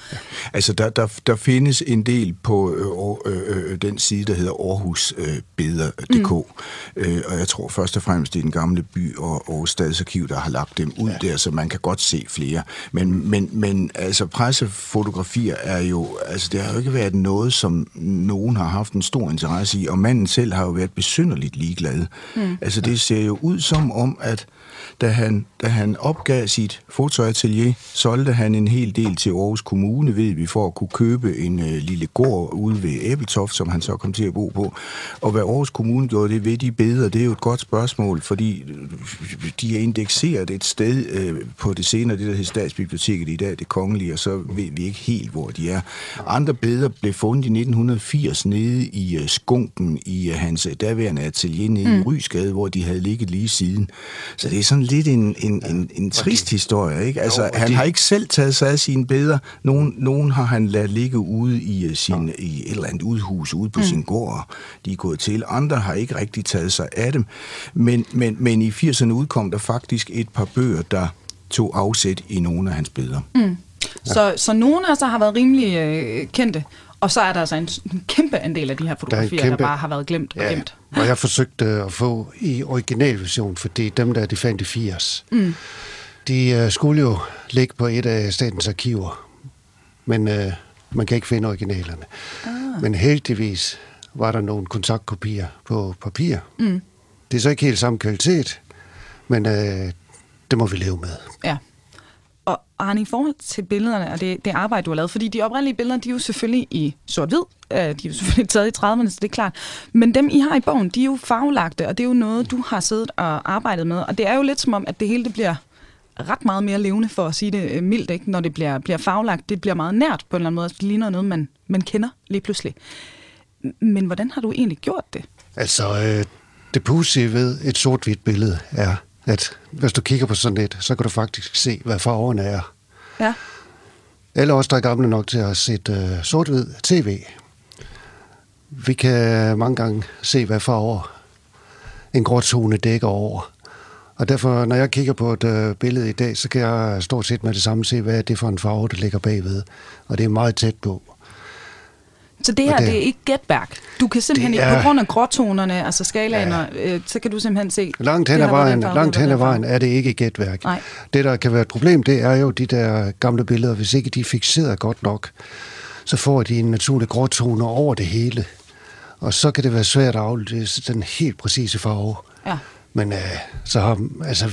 Altså, der, der, der findes en del på øh, øh, øh, den side, der hedder aarhusbeder.dk, mm. øh, og jeg tror først og fremmest, det er den gamle by og Aarhus Stadsarkiv, der har lagt dem ud ja. der, så man kan godt se flere. Men, men, men altså, pressefotografier er jo, altså, det har jo ikke været noget, som nogen har haft en stor interesse i, og manden selv har jo været besynderligt ligeglad. Mm. Altså, det ser jo ud som om, at da han, da han opgav sit fotoatelier, solgte han en hel del til Aarhus Kommune, ved vi, for at kunne købe en øh, lille gård ude ved Æbeltoft, som han så kom til at bo på. Og hvad Aarhus Kommune gjorde det ved de beder, det er jo et godt spørgsmål, fordi øh, de er indekseret et sted øh, på det senere, det der hedder Statsbiblioteket i dag, det kongelige, og så ved vi ikke helt, hvor de er. Andre beder blev fundet i 1980 nede i øh, skunken i øh, hans daværende atelier nede mm. i Rysgade, hvor de havde ligget lige siden. Så det er sådan lidt en, en, en, en trist historie, ikke? Altså, Jo, han de- har ikke selv taget sig af sine beder. Nogen, nogen har han ladet ligge ude i, øh, sin, i et eller andet udhus ude på mm. sin gård. De er gået til. Andre har ikke rigtig taget sig af dem. Men, men, men i 80'erne udkom der faktisk et par bøger, der tog afsæt i nogle af hans billeder. Mm. Så, så nogle af os har været rimelig øh, kendte, og så er der altså en, en kæmpe andel af de her fotografier, der, kæmpe- der bare har været glemt og Ja, gemt. og jeg forsøgte at få i originalversion, fordi dem der, de fandt i 80, Mm. de uh, skulle jo ligge på et af statens arkiver, men uh, man kan ikke finde originalerne. Ah. Men heldigvis var der nogle kontaktkopier på papir. Mm. Det er så ikke helt samme kvalitet, men uh, det må vi leve med. Ja. Og Arne, i forhold til billederne og det, det arbejde, du har lavet, fordi de oprindelige billeder, de er jo selvfølgelig i sort-hvid, øh, de er jo selvfølgelig taget i 30'erne, så det er klart. Men dem, I har i bogen, de er jo farvelagte, og det er jo noget, du har siddet og arbejdet med. Og det er jo lidt som om, at det hele det bliver ret meget mere levende, for at sige det øh, mildt, ikke? når det bliver, bliver farvelagt. Det bliver meget nært på en eller anden måde. Det ligner noget, man, man kender lige pludselig. Men hvordan har du egentlig gjort det? Altså, øh, det pudsige ved et sort-hvidt billede er, at hvis du kigger på sådan et, så kan du faktisk se, hvad farverne er. Ja. Alle os, der er gamle nok til at have set øh, sort-hvid tv, vi kan mange gange se, hvad farver en gråzone dækker over. Og derfor, når jeg kigger på et øh, billede i dag, så kan jeg stort set med det samme se, hvad er det for en farve, der ligger bagved. Og det er meget tæt på. Så det her, det, det- er ikke gætværk. Du kan simpelthen ikke, på grund af gråtonerne, altså skalaen, ja. øh, så kan du simpelthen se... Langt hen ad vejen, farve, langt hen ad vejen er det ikke gætværk. Nej. Det, der kan være et problem, det er jo de der gamle billeder, hvis ikke de er fixeret godt nok, så får de en naturlig gråtone over det hele. Og så kan det være svært at aflæse den helt præcise farve. Ja. Men øh, så, har, altså,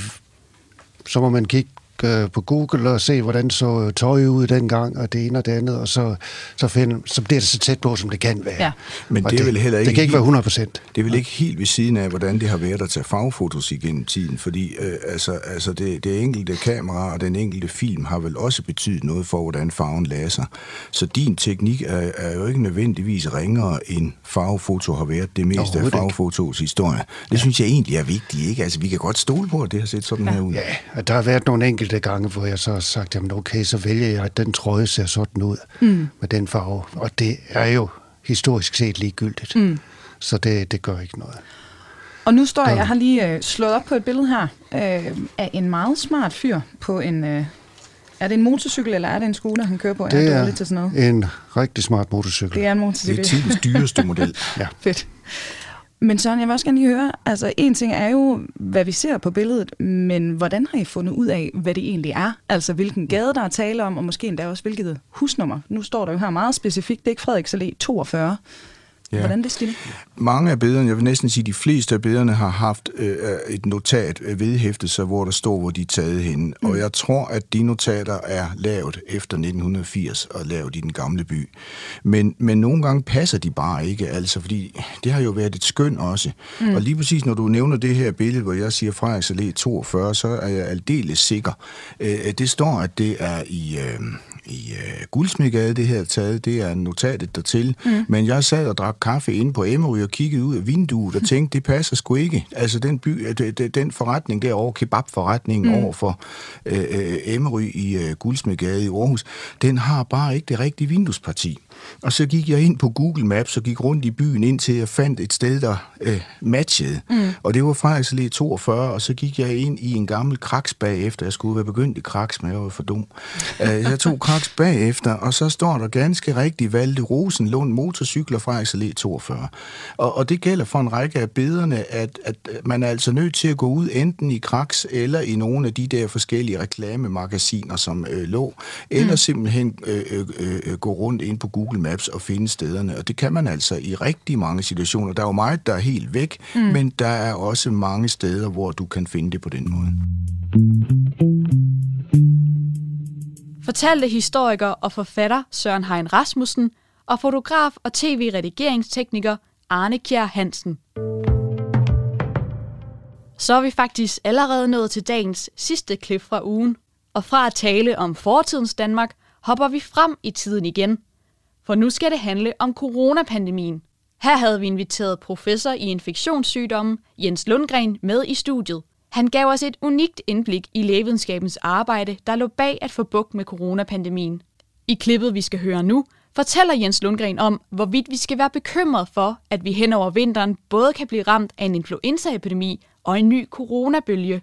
så må man kigge øh, på Google og se, hvordan så tøj ud dengang, og det ene og det andet, og så, så, find, så bliver det så tæt på, som det kan være. Ja. Men Og det er vel heller ikke Det kan ikke være 100 procent. Det er vel ikke helt ved siden af, hvordan det har været at tage farvefotos igennem tiden, fordi øh, altså, altså det, det enkelte kamera og den enkelte film har vel også betydet noget for, hvordan farven lader sig. Så din teknik er, er jo ikke nødvendigvis ringere, end farvefoto har været det meste af farvefotos historie. Det ja. synes jeg egentlig er vigtigt, ikke? Altså, vi kan godt stole på, at det har set sådan her ud. Ja, og der har været nogle enkelte gange, hvor jeg så har sagt, jamen okay, så vælger jeg, at den trøje ser sådan ud Mm. med den farve. Og det er jo historisk set ligegyldigt. Mm. Så det, det gør ikke noget. Og nu står jeg, jeg har lige øh, slået op på et billede her, øh, af en meget smart fyr på en... Øh, er det en motorcykel, eller er det en scooter, han kører på? Det er er til sådan noget. en rigtig smart motorcykel. Det er en motorcykel. Det er tidens dyreste model. Ja. Fedt. Men Søren, jeg vil også gerne lige høre, altså en ting er jo, hvad vi ser på billedet, men hvordan har I fundet ud af, hvad det egentlig er? Altså hvilken gade, der er tale om, og måske endda også hvilket husnummer. Nu står der jo her meget specifikt, det er ikke Frederiks Allé 42. Ja. Hvordan det? Mange af billederne, jeg vil næsten sige, de fleste af billederne har haft øh, et notat øh, vedhæftet sig, hvor der står, hvor de er taget hen. Mm. Og jeg tror, at de notater er lavet efter 1980 og lavet i den gamle by. Men, men nogle gange passer de bare ikke, altså, fordi det har jo været et skøn også. Mm. Og lige præcis, når du nævner det her billede, hvor jeg siger Frederiks Allé 42, så er jeg aldeles sikker. Øh, det står, at det er i... Øh, i øh, Guldsmedgade, det her er taget, det er notatet dertil. Mm. Men jeg sad og drak kaffe inde på Emmery og kiggede ud af vinduet og tænkte, det passer sgu ikke. Altså den, by, øh, den forretning derovre, kebabforretningen mm. over for øh, øh, Emmery i øh, Guldsmedgade i Aarhus, den har bare ikke det rigtige vinduesparti. Og så gik jeg ind på Google Maps og gik rundt i byen, indtil jeg fandt et sted, der øh, matchede. Mm. Og det var Frederiks Allé 42, og så gik jeg ind i en gammel kraks bagefter. Jeg skulle være begyndt i kraks, men jeg var for dum. Uh, jeg tog kraks bagefter, og så står der ganske rigtigt Valde Rosenlund motorcykler Frederiks Allé 42. Og, og det gælder for en række af bederne, at, at man er altså nødt til at gå ud enten i kraks eller i nogle af de der forskellige reklamemagasiner, som øh, lå, eller mm. simpelthen øh, øh, øh, gå rundt ind på Google Maps og finde stederne. Og det kan man altså i rigtig mange situationer. Der er jo meget, der er helt væk, mm. men der er også mange steder, hvor du kan finde det på den måde. Fortalte historiker og forfatter Søren Hein Rasmussen og fotograf og tv-redigeringstekniker Arne Kjær Hansen. Så er vi faktisk allerede nået til dagens sidste klip fra ugen. Og fra at tale om fortidens Danmark, hopper vi frem i tiden igen. For nu skal det handle om coronapandemien. Her havde vi inviteret professor i infektionssygdomme Jens Lundgren med i studiet. Han gav os et unikt indblik i lægevidenskabens arbejde, der lå bag at få bugt med coronapandemien. I klippet, vi skal høre nu, fortæller Jens Lundgren om, hvorvidt vi skal være bekymret for, at vi hen over vinteren både kan blive ramt af en influenzaepidemi og en ny coronabølge.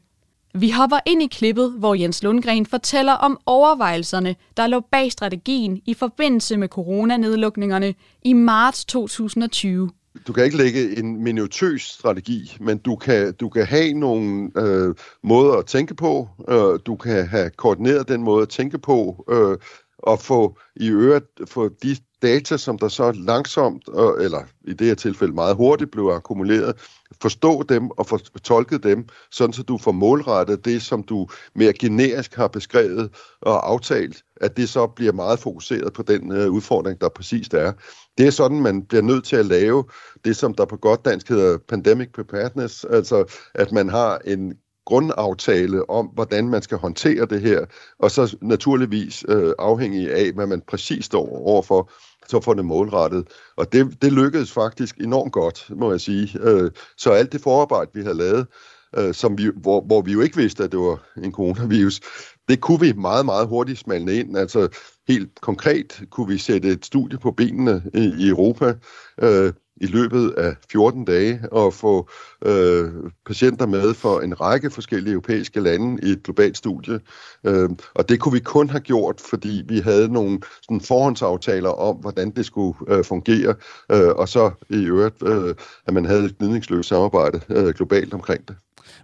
Vi hopper ind i klippet, hvor Jens Lundgren fortæller om overvejelserne, der lå bag strategien i forbindelse med coronanedlukningerne i marts 2020. Du kan ikke lægge en minutøs strategi, men du kan, du kan have nogle øh, måder at tænke på. Øh, du kan have koordineret den måde at tænke på, øh, og få i øvrigt få de data, som der så langsomt, eller i det her tilfælde meget hurtigt blev akkumuleret, forstå dem og fortolke dem, sådan så du får målrettet det, som du mere generisk har beskrevet og aftalt, at det så bliver meget fokuseret på den øh, udfordring, der præcis er. Det er sådan, man bliver nødt til at lave det, som der på godt dansk hedder pandemic preparedness, altså at man har en grundaftale om, hvordan man skal håndtere det her, og så naturligvis øh, afhængig af, hvad man præcis står overfor, så får det målrettet. Og det, det lykkedes faktisk enormt godt, må jeg sige. Øh, så alt det forarbejde, vi havde lavet, øh, som vi, hvor, hvor vi jo ikke vidste, at det var en coronavirus, det kunne vi meget, meget hurtigt smalne ind. Altså helt konkret kunne vi sætte et studie på benene i, i Europa, øh, i løbet af 14 dage og få øh, patienter med for en række forskellige europæiske lande i et globalt studie. Øh, og det kunne vi kun have gjort, fordi vi havde nogle sådan, forhåndsaftaler om, hvordan det skulle øh, fungere, øh, og så i øvrigt, øh, at man havde et gnidningsløst samarbejde øh, globalt omkring det.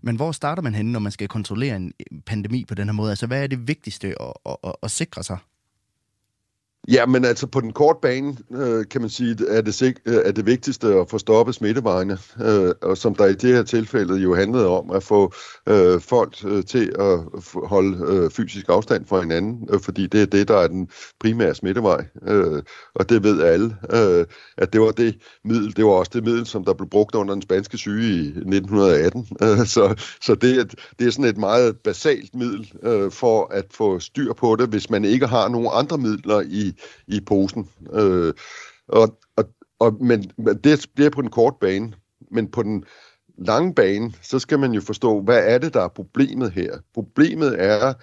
Men hvor starter man henne, når man skal kontrollere en øh, pandemi på den her måde? Altså, hvad er det vigtigste at, at, at, at sikre sig? Ja, men altså på den korte bane, øh, kan man sige, er det, sig, øh, er det vigtigste at få stoppet smittevejene, øh, og som der i det her tilfælde jo handlede om at få øh, folk øh, til at holde øh, fysisk afstand fra hinanden, øh, fordi det er det, der er den primære smittevej, øh, og det ved alle, øh, at det var det middel, det var også det middel, som der blev brugt under den spanske syge i 1918, øh, så, så det, er, det er sådan et meget basalt middel øh, for at få styr på det, hvis man ikke har nogen andre midler i i posen. Øh, og, og, og, men det bliver på den korte bane. Men på den lange bane, så skal man jo forstå, hvad er det, der er problemet her? Problemet er,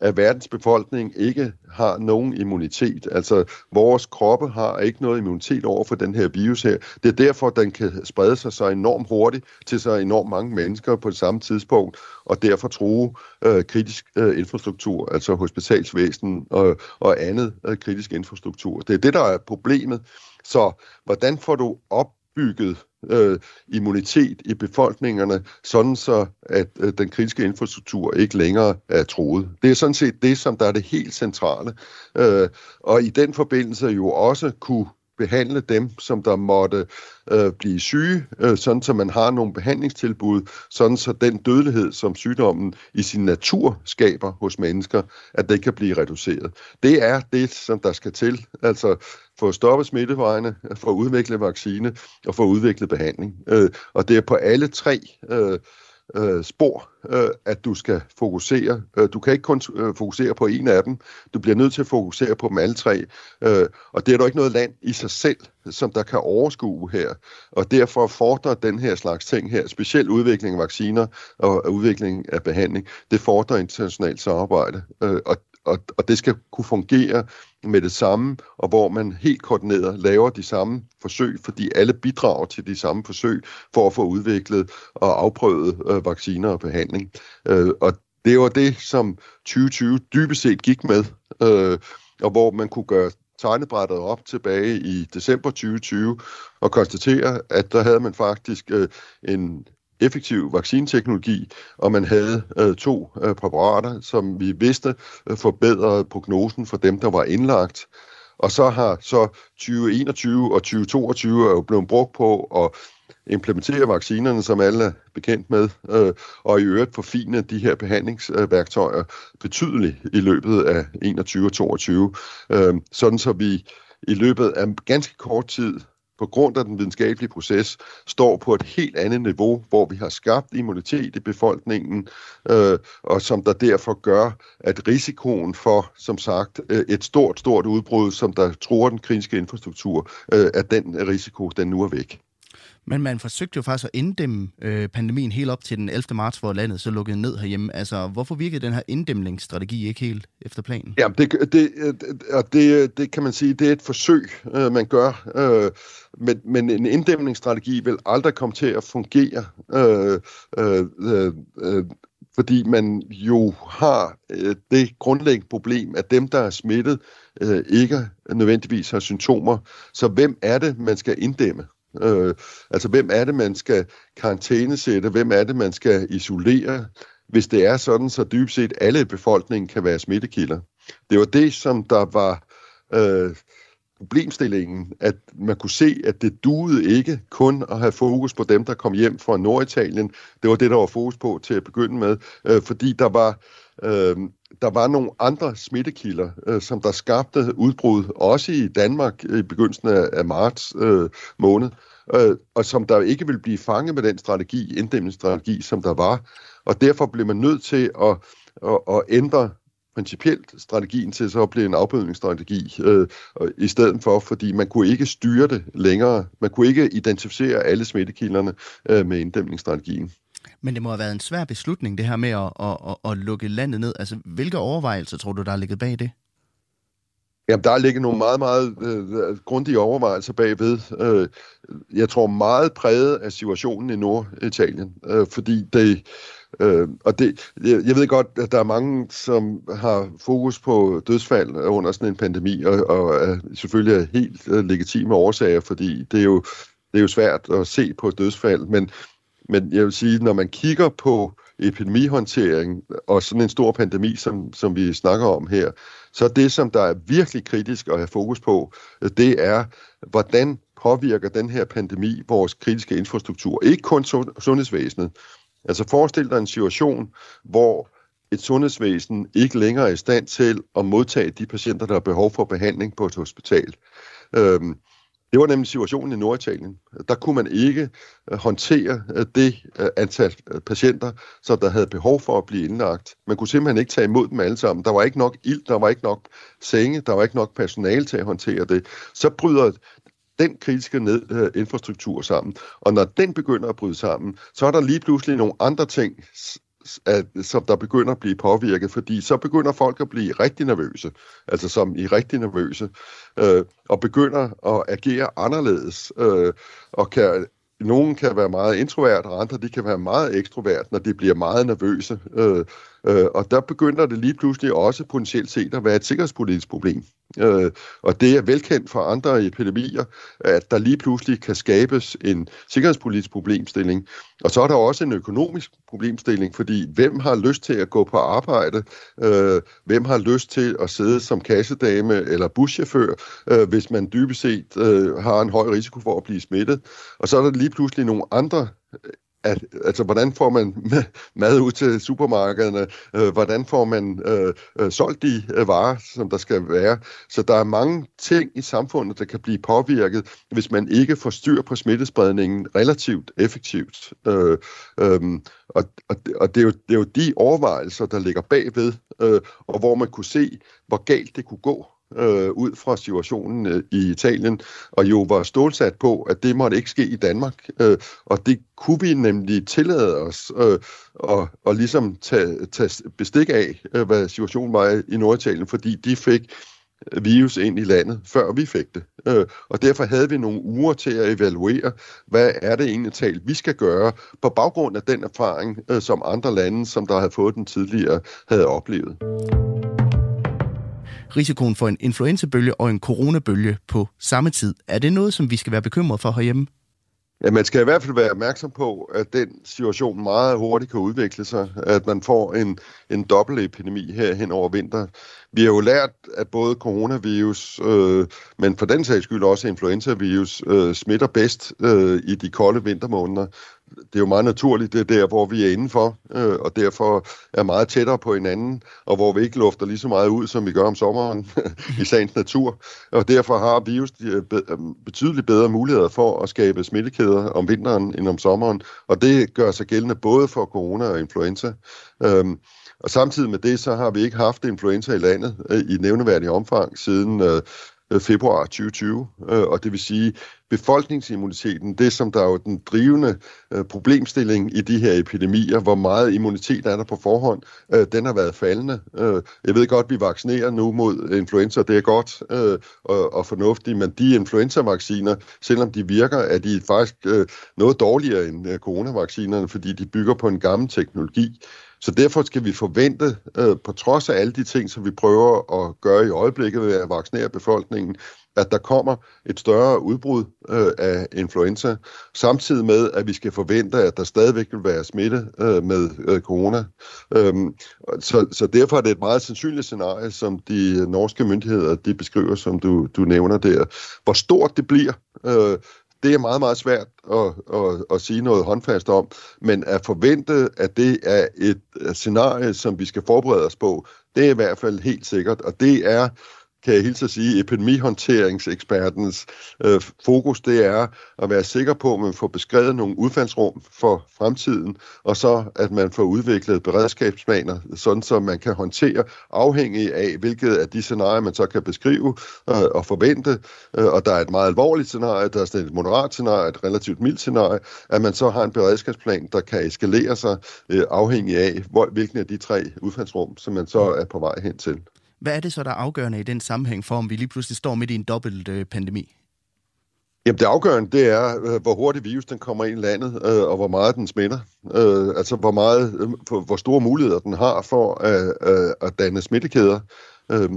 at verdens befolkning ikke har nogen immunitet. Altså, vores kroppe har ikke noget immunitet over for den her virus her. Det er derfor, den kan sprede sig så enormt hurtigt til så enormt mange mennesker på det samme tidspunkt, og derfor true øh, kritisk øh, infrastruktur, altså hospitalsvæsen og, og andet øh, kritisk infrastruktur. Det er det, der er problemet. Så hvordan får du opbygget øh, immunitet i befolkningerne, sådan så at øh, den kritiske infrastruktur ikke længere er troet. Det er sådan set det, som der er det helt centrale. Øh, og i den forbindelse jo også kunne behandle dem, som der måtte øh, blive syge, øh, sådan så man har nogle behandlingstilbud, sådan så den dødelighed, som sygdommen i sin natur skaber hos mennesker, at det kan blive reduceret. Det er det, som der skal til, altså for at stoppe smittevejene, for at udvikle vaccine og for at udvikle behandling. Øh, og det er på alle tre øh, øh, spor, øh, at du skal fokusere. Øh, du kan ikke kun øh, fokusere på en af dem. Du bliver nødt til at fokusere på dem alle tre. Øh, og det er der ikke noget land i sig selv, som der kan overskue her. Og derfor fordrer den her slags ting her, specielt udvikling af vacciner og udvikling af behandling, det fordrer internationalt samarbejde. Øh, og og, og det skal kunne fungere med det samme, og hvor man helt koordineret laver de samme forsøg, fordi alle bidrager til de samme forsøg for at få udviklet og afprøvet øh, vacciner og behandling. Øh, og det var det, som 2020 dybest set gik med, øh, og hvor man kunne gøre tegnebrættet op tilbage i december 2020 og konstatere, at der havde man faktisk øh, en effektiv vaccinteknologi, og man havde øh, to øh, præparater, som vi vidste øh, forbedrede prognosen for dem, der var indlagt. Og så har så 2021 og 2022 er jo blevet brugt på at implementere vaccinerne, som alle er bekendt med, øh, og i øvrigt forfine de her behandlingsværktøjer betydeligt i løbet af 21 og 22, øh, sådan så vi i løbet af ganske kort tid på grund af den videnskabelige proces, står på et helt andet niveau, hvor vi har skabt immunitet i befolkningen, øh, og som der derfor gør, at risikoen for, som sagt, øh, et stort, stort udbrud, som der tror den kritiske infrastruktur, øh, at den risiko, den nu er væk. Men man forsøgte jo faktisk at inddæmme øh, pandemien helt op til den 11. marts, hvor landet så lukkede ned herhjemme. Altså, hvorfor virkede den her inddæmningsstrategi ikke helt efter planen? Ja, det, det, det, det kan man sige, det er et forsøg, øh, man gør. Øh, men, men en inddæmningsstrategi vil aldrig komme til at fungere. Øh, øh, øh, øh fordi man jo har øh, det grundlæggende problem, at dem, der er smittet, øh, ikke nødvendigvis har symptomer. Så hvem er det, man skal inddæmme? Øh, altså, hvem er det, man skal karantænesætte? Hvem er det, man skal isolere? Hvis det er sådan, så dybest set alle i befolkningen kan være smittekilder. Det var det, som der var øh, problemstillingen, at man kunne se, at det duede ikke kun at have fokus på dem, der kom hjem fra Norditalien. Det var det, der var fokus på til at begynde med, øh, fordi der var øh, der var nogle andre smittekilder, øh, som der skabte udbrud, også i Danmark øh, i begyndelsen af, af marts øh, måned, øh, og som der ikke ville blive fanget med den strategi, inddæmningsstrategi, som der var. Og derfor blev man nødt til at, at, at ændre principielt strategien til så at blive en afbødningsstrategi øh, i stedet for, fordi man kunne ikke styre det længere. Man kunne ikke identificere alle smittekilderne øh, med inddæmningsstrategien. Men det må have været en svær beslutning, det her med at, at, at, at lukke landet ned. Altså, hvilke overvejelser tror du, der er ligget bag det? Jamen, der ligger nogle meget, meget øh, grundige overvejelser bagved. Øh, jeg tror meget præget af situationen i Norditalien, øh, fordi det, øh, og det, jeg, jeg ved godt, at der er mange, som har fokus på dødsfald under sådan en pandemi, og, og er selvfølgelig er helt øh, legitime årsager, fordi det er jo det er jo svært at se på dødsfald, men men jeg vil sige, når man kigger på epidemihåndtering og sådan en stor pandemi, som, som vi snakker om her, så det, som der er virkelig kritisk at have fokus på, det er, hvordan påvirker den her pandemi vores kritiske infrastruktur. Ikke kun sundhedsvæsenet. Altså forestil dig en situation, hvor et sundhedsvæsen ikke længere er i stand til at modtage de patienter, der har behov for behandling på et hospital. Øhm, det var nemlig situationen i Norditalien. Der kunne man ikke øh, håndtere øh, det øh, antal patienter, som der havde behov for at blive indlagt. Man kunne simpelthen ikke tage imod dem alle sammen. Der var ikke nok ild, der var ikke nok senge, der var ikke nok personale til at håndtere det. Så bryder den kritiske ned, øh, infrastruktur sammen. Og når den begynder at bryde sammen, så er der lige pludselig nogle andre ting, at, som der begynder at blive påvirket, fordi så begynder folk at blive rigtig nervøse, altså som i rigtig nervøse, øh, og begynder at agere anderledes, øh, og kan nogen kan være meget introvert, og andre de kan være meget ekstrovert, når de bliver meget nervøse. Øh, øh, og der begynder det lige pludselig også potentielt set at være et sikkerhedspolitisk problem. Øh, og det er velkendt for andre epidemier, at der lige pludselig kan skabes en sikkerhedspolitisk problemstilling. Og så er der også en økonomisk problemstilling, fordi hvem har lyst til at gå på arbejde? Øh, hvem har lyst til at sidde som kassedame eller buschauffør, øh, hvis man dybest set øh, har en høj risiko for at blive smittet? Og så er der lige pludselig nogle andre at, altså, hvordan får man mad ud til supermarkederne? Øh, hvordan får man øh, øh, solgt de øh, varer, som der skal være? Så der er mange ting i samfundet, der kan blive påvirket, hvis man ikke får styr på smittespredningen relativt effektivt. Øh, øh, og og, og det, er jo, det er jo de overvejelser, der ligger bagved, øh, og hvor man kunne se, hvor galt det kunne gå øh, ud fra situationen øh, i Italien, og jo var stålsat på, at det måtte ikke ske i Danmark. Øh, og det kunne vi nemlig tillade os øh, og, og ligesom tage, tage bestik af, øh, hvad situationen var i Norditalien, fordi de fik virus ind i landet, før vi fik det. Øh, og derfor havde vi nogle uger til at evaluere, hvad er det egentlig talt, vi skal gøre på baggrund af den erfaring, øh, som andre lande, som der havde fået den tidligere, havde oplevet. Risikoen for en influenzabølge og en coronabølge på samme tid, er det noget, som vi skal være bekymret for herhjemme? Ja, man skal i hvert fald være opmærksom på, at den situation meget hurtigt kan udvikle sig, at man får en, en dobbeltepidemi her hen over vinter. Vi har jo lært, at både coronavirus, øh, men for den sags skyld også influenzavirus, øh, smitter bedst øh, i de kolde vintermåneder det er jo meget naturligt, det er der, hvor vi er indenfor, øh, og derfor er meget tættere på hinanden, og hvor vi ikke lufter lige så meget ud, som vi gør om sommeren i sagens natur. Og derfor har virus øh, øh, betydeligt bedre muligheder for at skabe smittekæder om vinteren end om sommeren, og det gør sig gældende både for corona og influenza. Øhm, og samtidig med det, så har vi ikke haft influenza i landet øh, i nævneværdig omfang siden øh, Øh, februar 2020, øh, og det vil sige, befolkningsimmuniteten, det som der er jo den drivende øh, problemstilling i de her epidemier, hvor meget immunitet er der på forhånd, øh, den har været faldende. Øh, jeg ved godt, at vi vaccinerer nu mod influenza, det er godt øh, og, og fornuftigt, men de influenza-vacciner, selvom de virker, er de faktisk noget dårligere end coronavaccinerne, fordi de bygger på en gammel teknologi. Så derfor skal vi forvente, øh, på trods af alle de ting, som vi prøver at gøre i øjeblikket ved at vaccinere befolkningen, at der kommer et større udbrud øh, af influenza, samtidig med, at vi skal forvente, at der stadigvæk vil være smitte øh, med øh, corona. Øhm, så, så derfor er det et meget sandsynligt scenarie, som de norske myndigheder de beskriver, som du, du nævner der. Hvor stort det bliver, øh, det er meget, meget svært at, at, at sige noget håndfast om, men at forvente, at det er et scenarie, som vi skal forberede os på, det er i hvert fald helt sikkert, og det er kan jeg hilse at sige, epidemihåndteringsekspertens øh, fokus, det er at være sikker på, at man får beskrevet nogle udfaldsrum for fremtiden, og så at man får udviklet beredskabsplaner, sådan så man kan håndtere afhængig af, hvilket af de scenarier, man så kan beskrive øh, og forvente, øh, og der er et meget alvorligt scenarie, der er et moderat scenarie, et relativt mildt scenarie, at man så har en beredskabsplan, der kan eskalere sig øh, afhængig af, hvor, hvilken af de tre udfaldsrum, som man så er på vej hen til. Hvad er det så, der er afgørende i den sammenhæng for, om vi lige pludselig står midt i en dobbelt øh, pandemi? Jamen det afgørende, det er, øh, hvor hurtigt virus den kommer ind i landet, øh, og hvor meget den smitter. Øh, altså hvor, meget, øh, hvor store muligheder den har for at, øh, at danne smittekæder. Øh,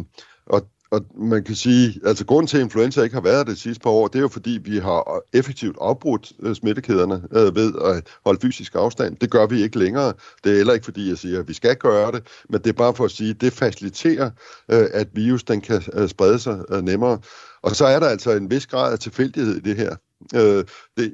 og man kan sige, altså grunden til, at influenza ikke har været det sidste par år, det er jo fordi, vi har effektivt afbrudt øh, smittekæderne øh, ved at holde fysisk afstand. Det gør vi ikke længere. Det er heller ikke fordi, jeg siger, at vi skal gøre det, men det er bare for at sige, at det faciliterer, øh, at virus den kan øh, sprede sig øh, nemmere. Og så er der altså en vis grad af tilfældighed i det her. Øh, det,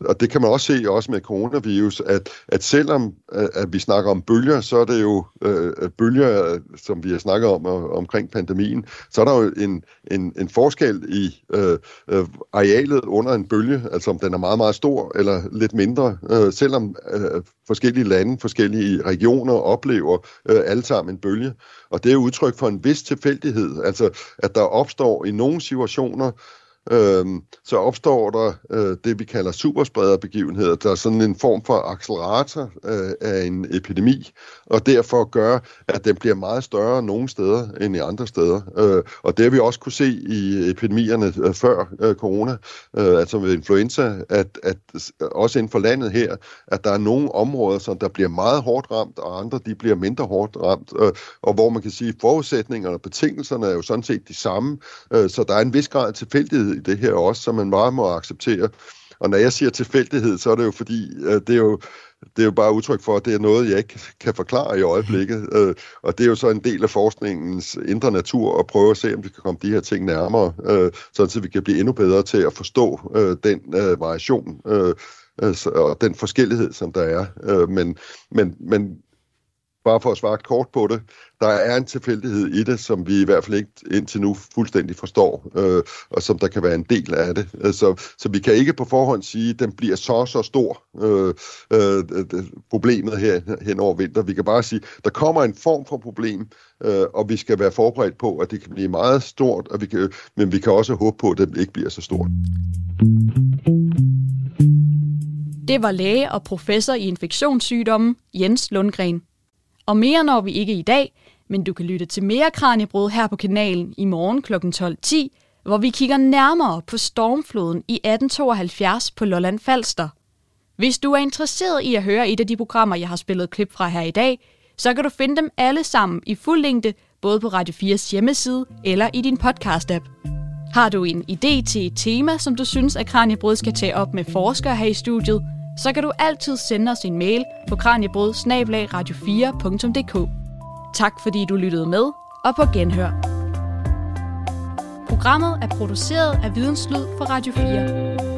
og det kan man også se også med coronavirus, at, at selvom øh, at, vi snakker om bølger, så er det jo øh, øh, bølger, som vi har snakket om og, omkring pandemien, så er der jo en, en, en forskel i øh, øh, arealet under en bølge, altså om den er meget, meget stor eller lidt mindre, øh, selvom øh, forskellige lande, forskellige regioner oplever øh, alle sammen en bølge. Og det er udtryk for en vis tilfældighed, altså at der opstår i nogle situationer øhm, så opstår der øh, det, vi kalder supersprederbegivenheder. Der er sådan en form for accelerator øh, af en epidemi, og derfor gør, at den bliver meget større nogle steder end i andre steder. Øh, og det har vi også kunne se i epidemierne øh, før øh, corona, øh, altså med influenza, at, at også inden for landet her, at der er nogle områder, som der bliver meget hårdt ramt, og andre de bliver mindre hårdt ramt, øh, og hvor man kan sige, at forudsætningerne og betingelserne er jo sådan set de samme, øh, så der er en vis grad af tilfældighed i det her også, som man bare må acceptere. Og når jeg siger tilfældighed, så er det jo fordi, øh, det er jo, det er jo bare udtryk for, at det er noget, jeg ikke kan forklare i øjeblikket. Øh, og det er jo så en del af forskningens indre natur at prøve at se, om vi kan komme de her ting nærmere, øh, så vi kan blive endnu bedre til at forstå den variation og den forskellighed, som der er. Men, men, men bare for at svare kort på det, der er en tilfældighed i det, som vi i hvert fald ikke indtil nu fuldstændig forstår, øh, og som der kan være en del af det. Så, altså, så vi kan ikke på forhånd sige, at den bliver så så stor, øh, øh, problemet her hen over vinter. Vi kan bare sige, at der kommer en form for problem, øh, og vi skal være forberedt på, at det kan blive meget stort, og vi kan, men vi kan også håbe på, at det ikke bliver så stort. Det var læge og professor i infektionssygdomme Jens Lundgren. Og mere når vi ikke i dag, men du kan lytte til mere Kranjebrud her på kanalen i morgen kl. 12.10, hvor vi kigger nærmere på stormfloden i 1872 på Lolland Falster. Hvis du er interesseret i at høre et af de programmer, jeg har spillet klip fra her i dag, så kan du finde dem alle sammen i fuld længde, både på Radio 4's hjemmeside eller i din podcast-app. Har du en idé til et tema, som du synes, at Kranjebrud skal tage op med forskere her i studiet, så kan du altid sende os en mail på kranjebrud radio4.dk. Tak fordi du lyttede med, og på genhør. Programmet er produceret af Videnslyd for Radio 4.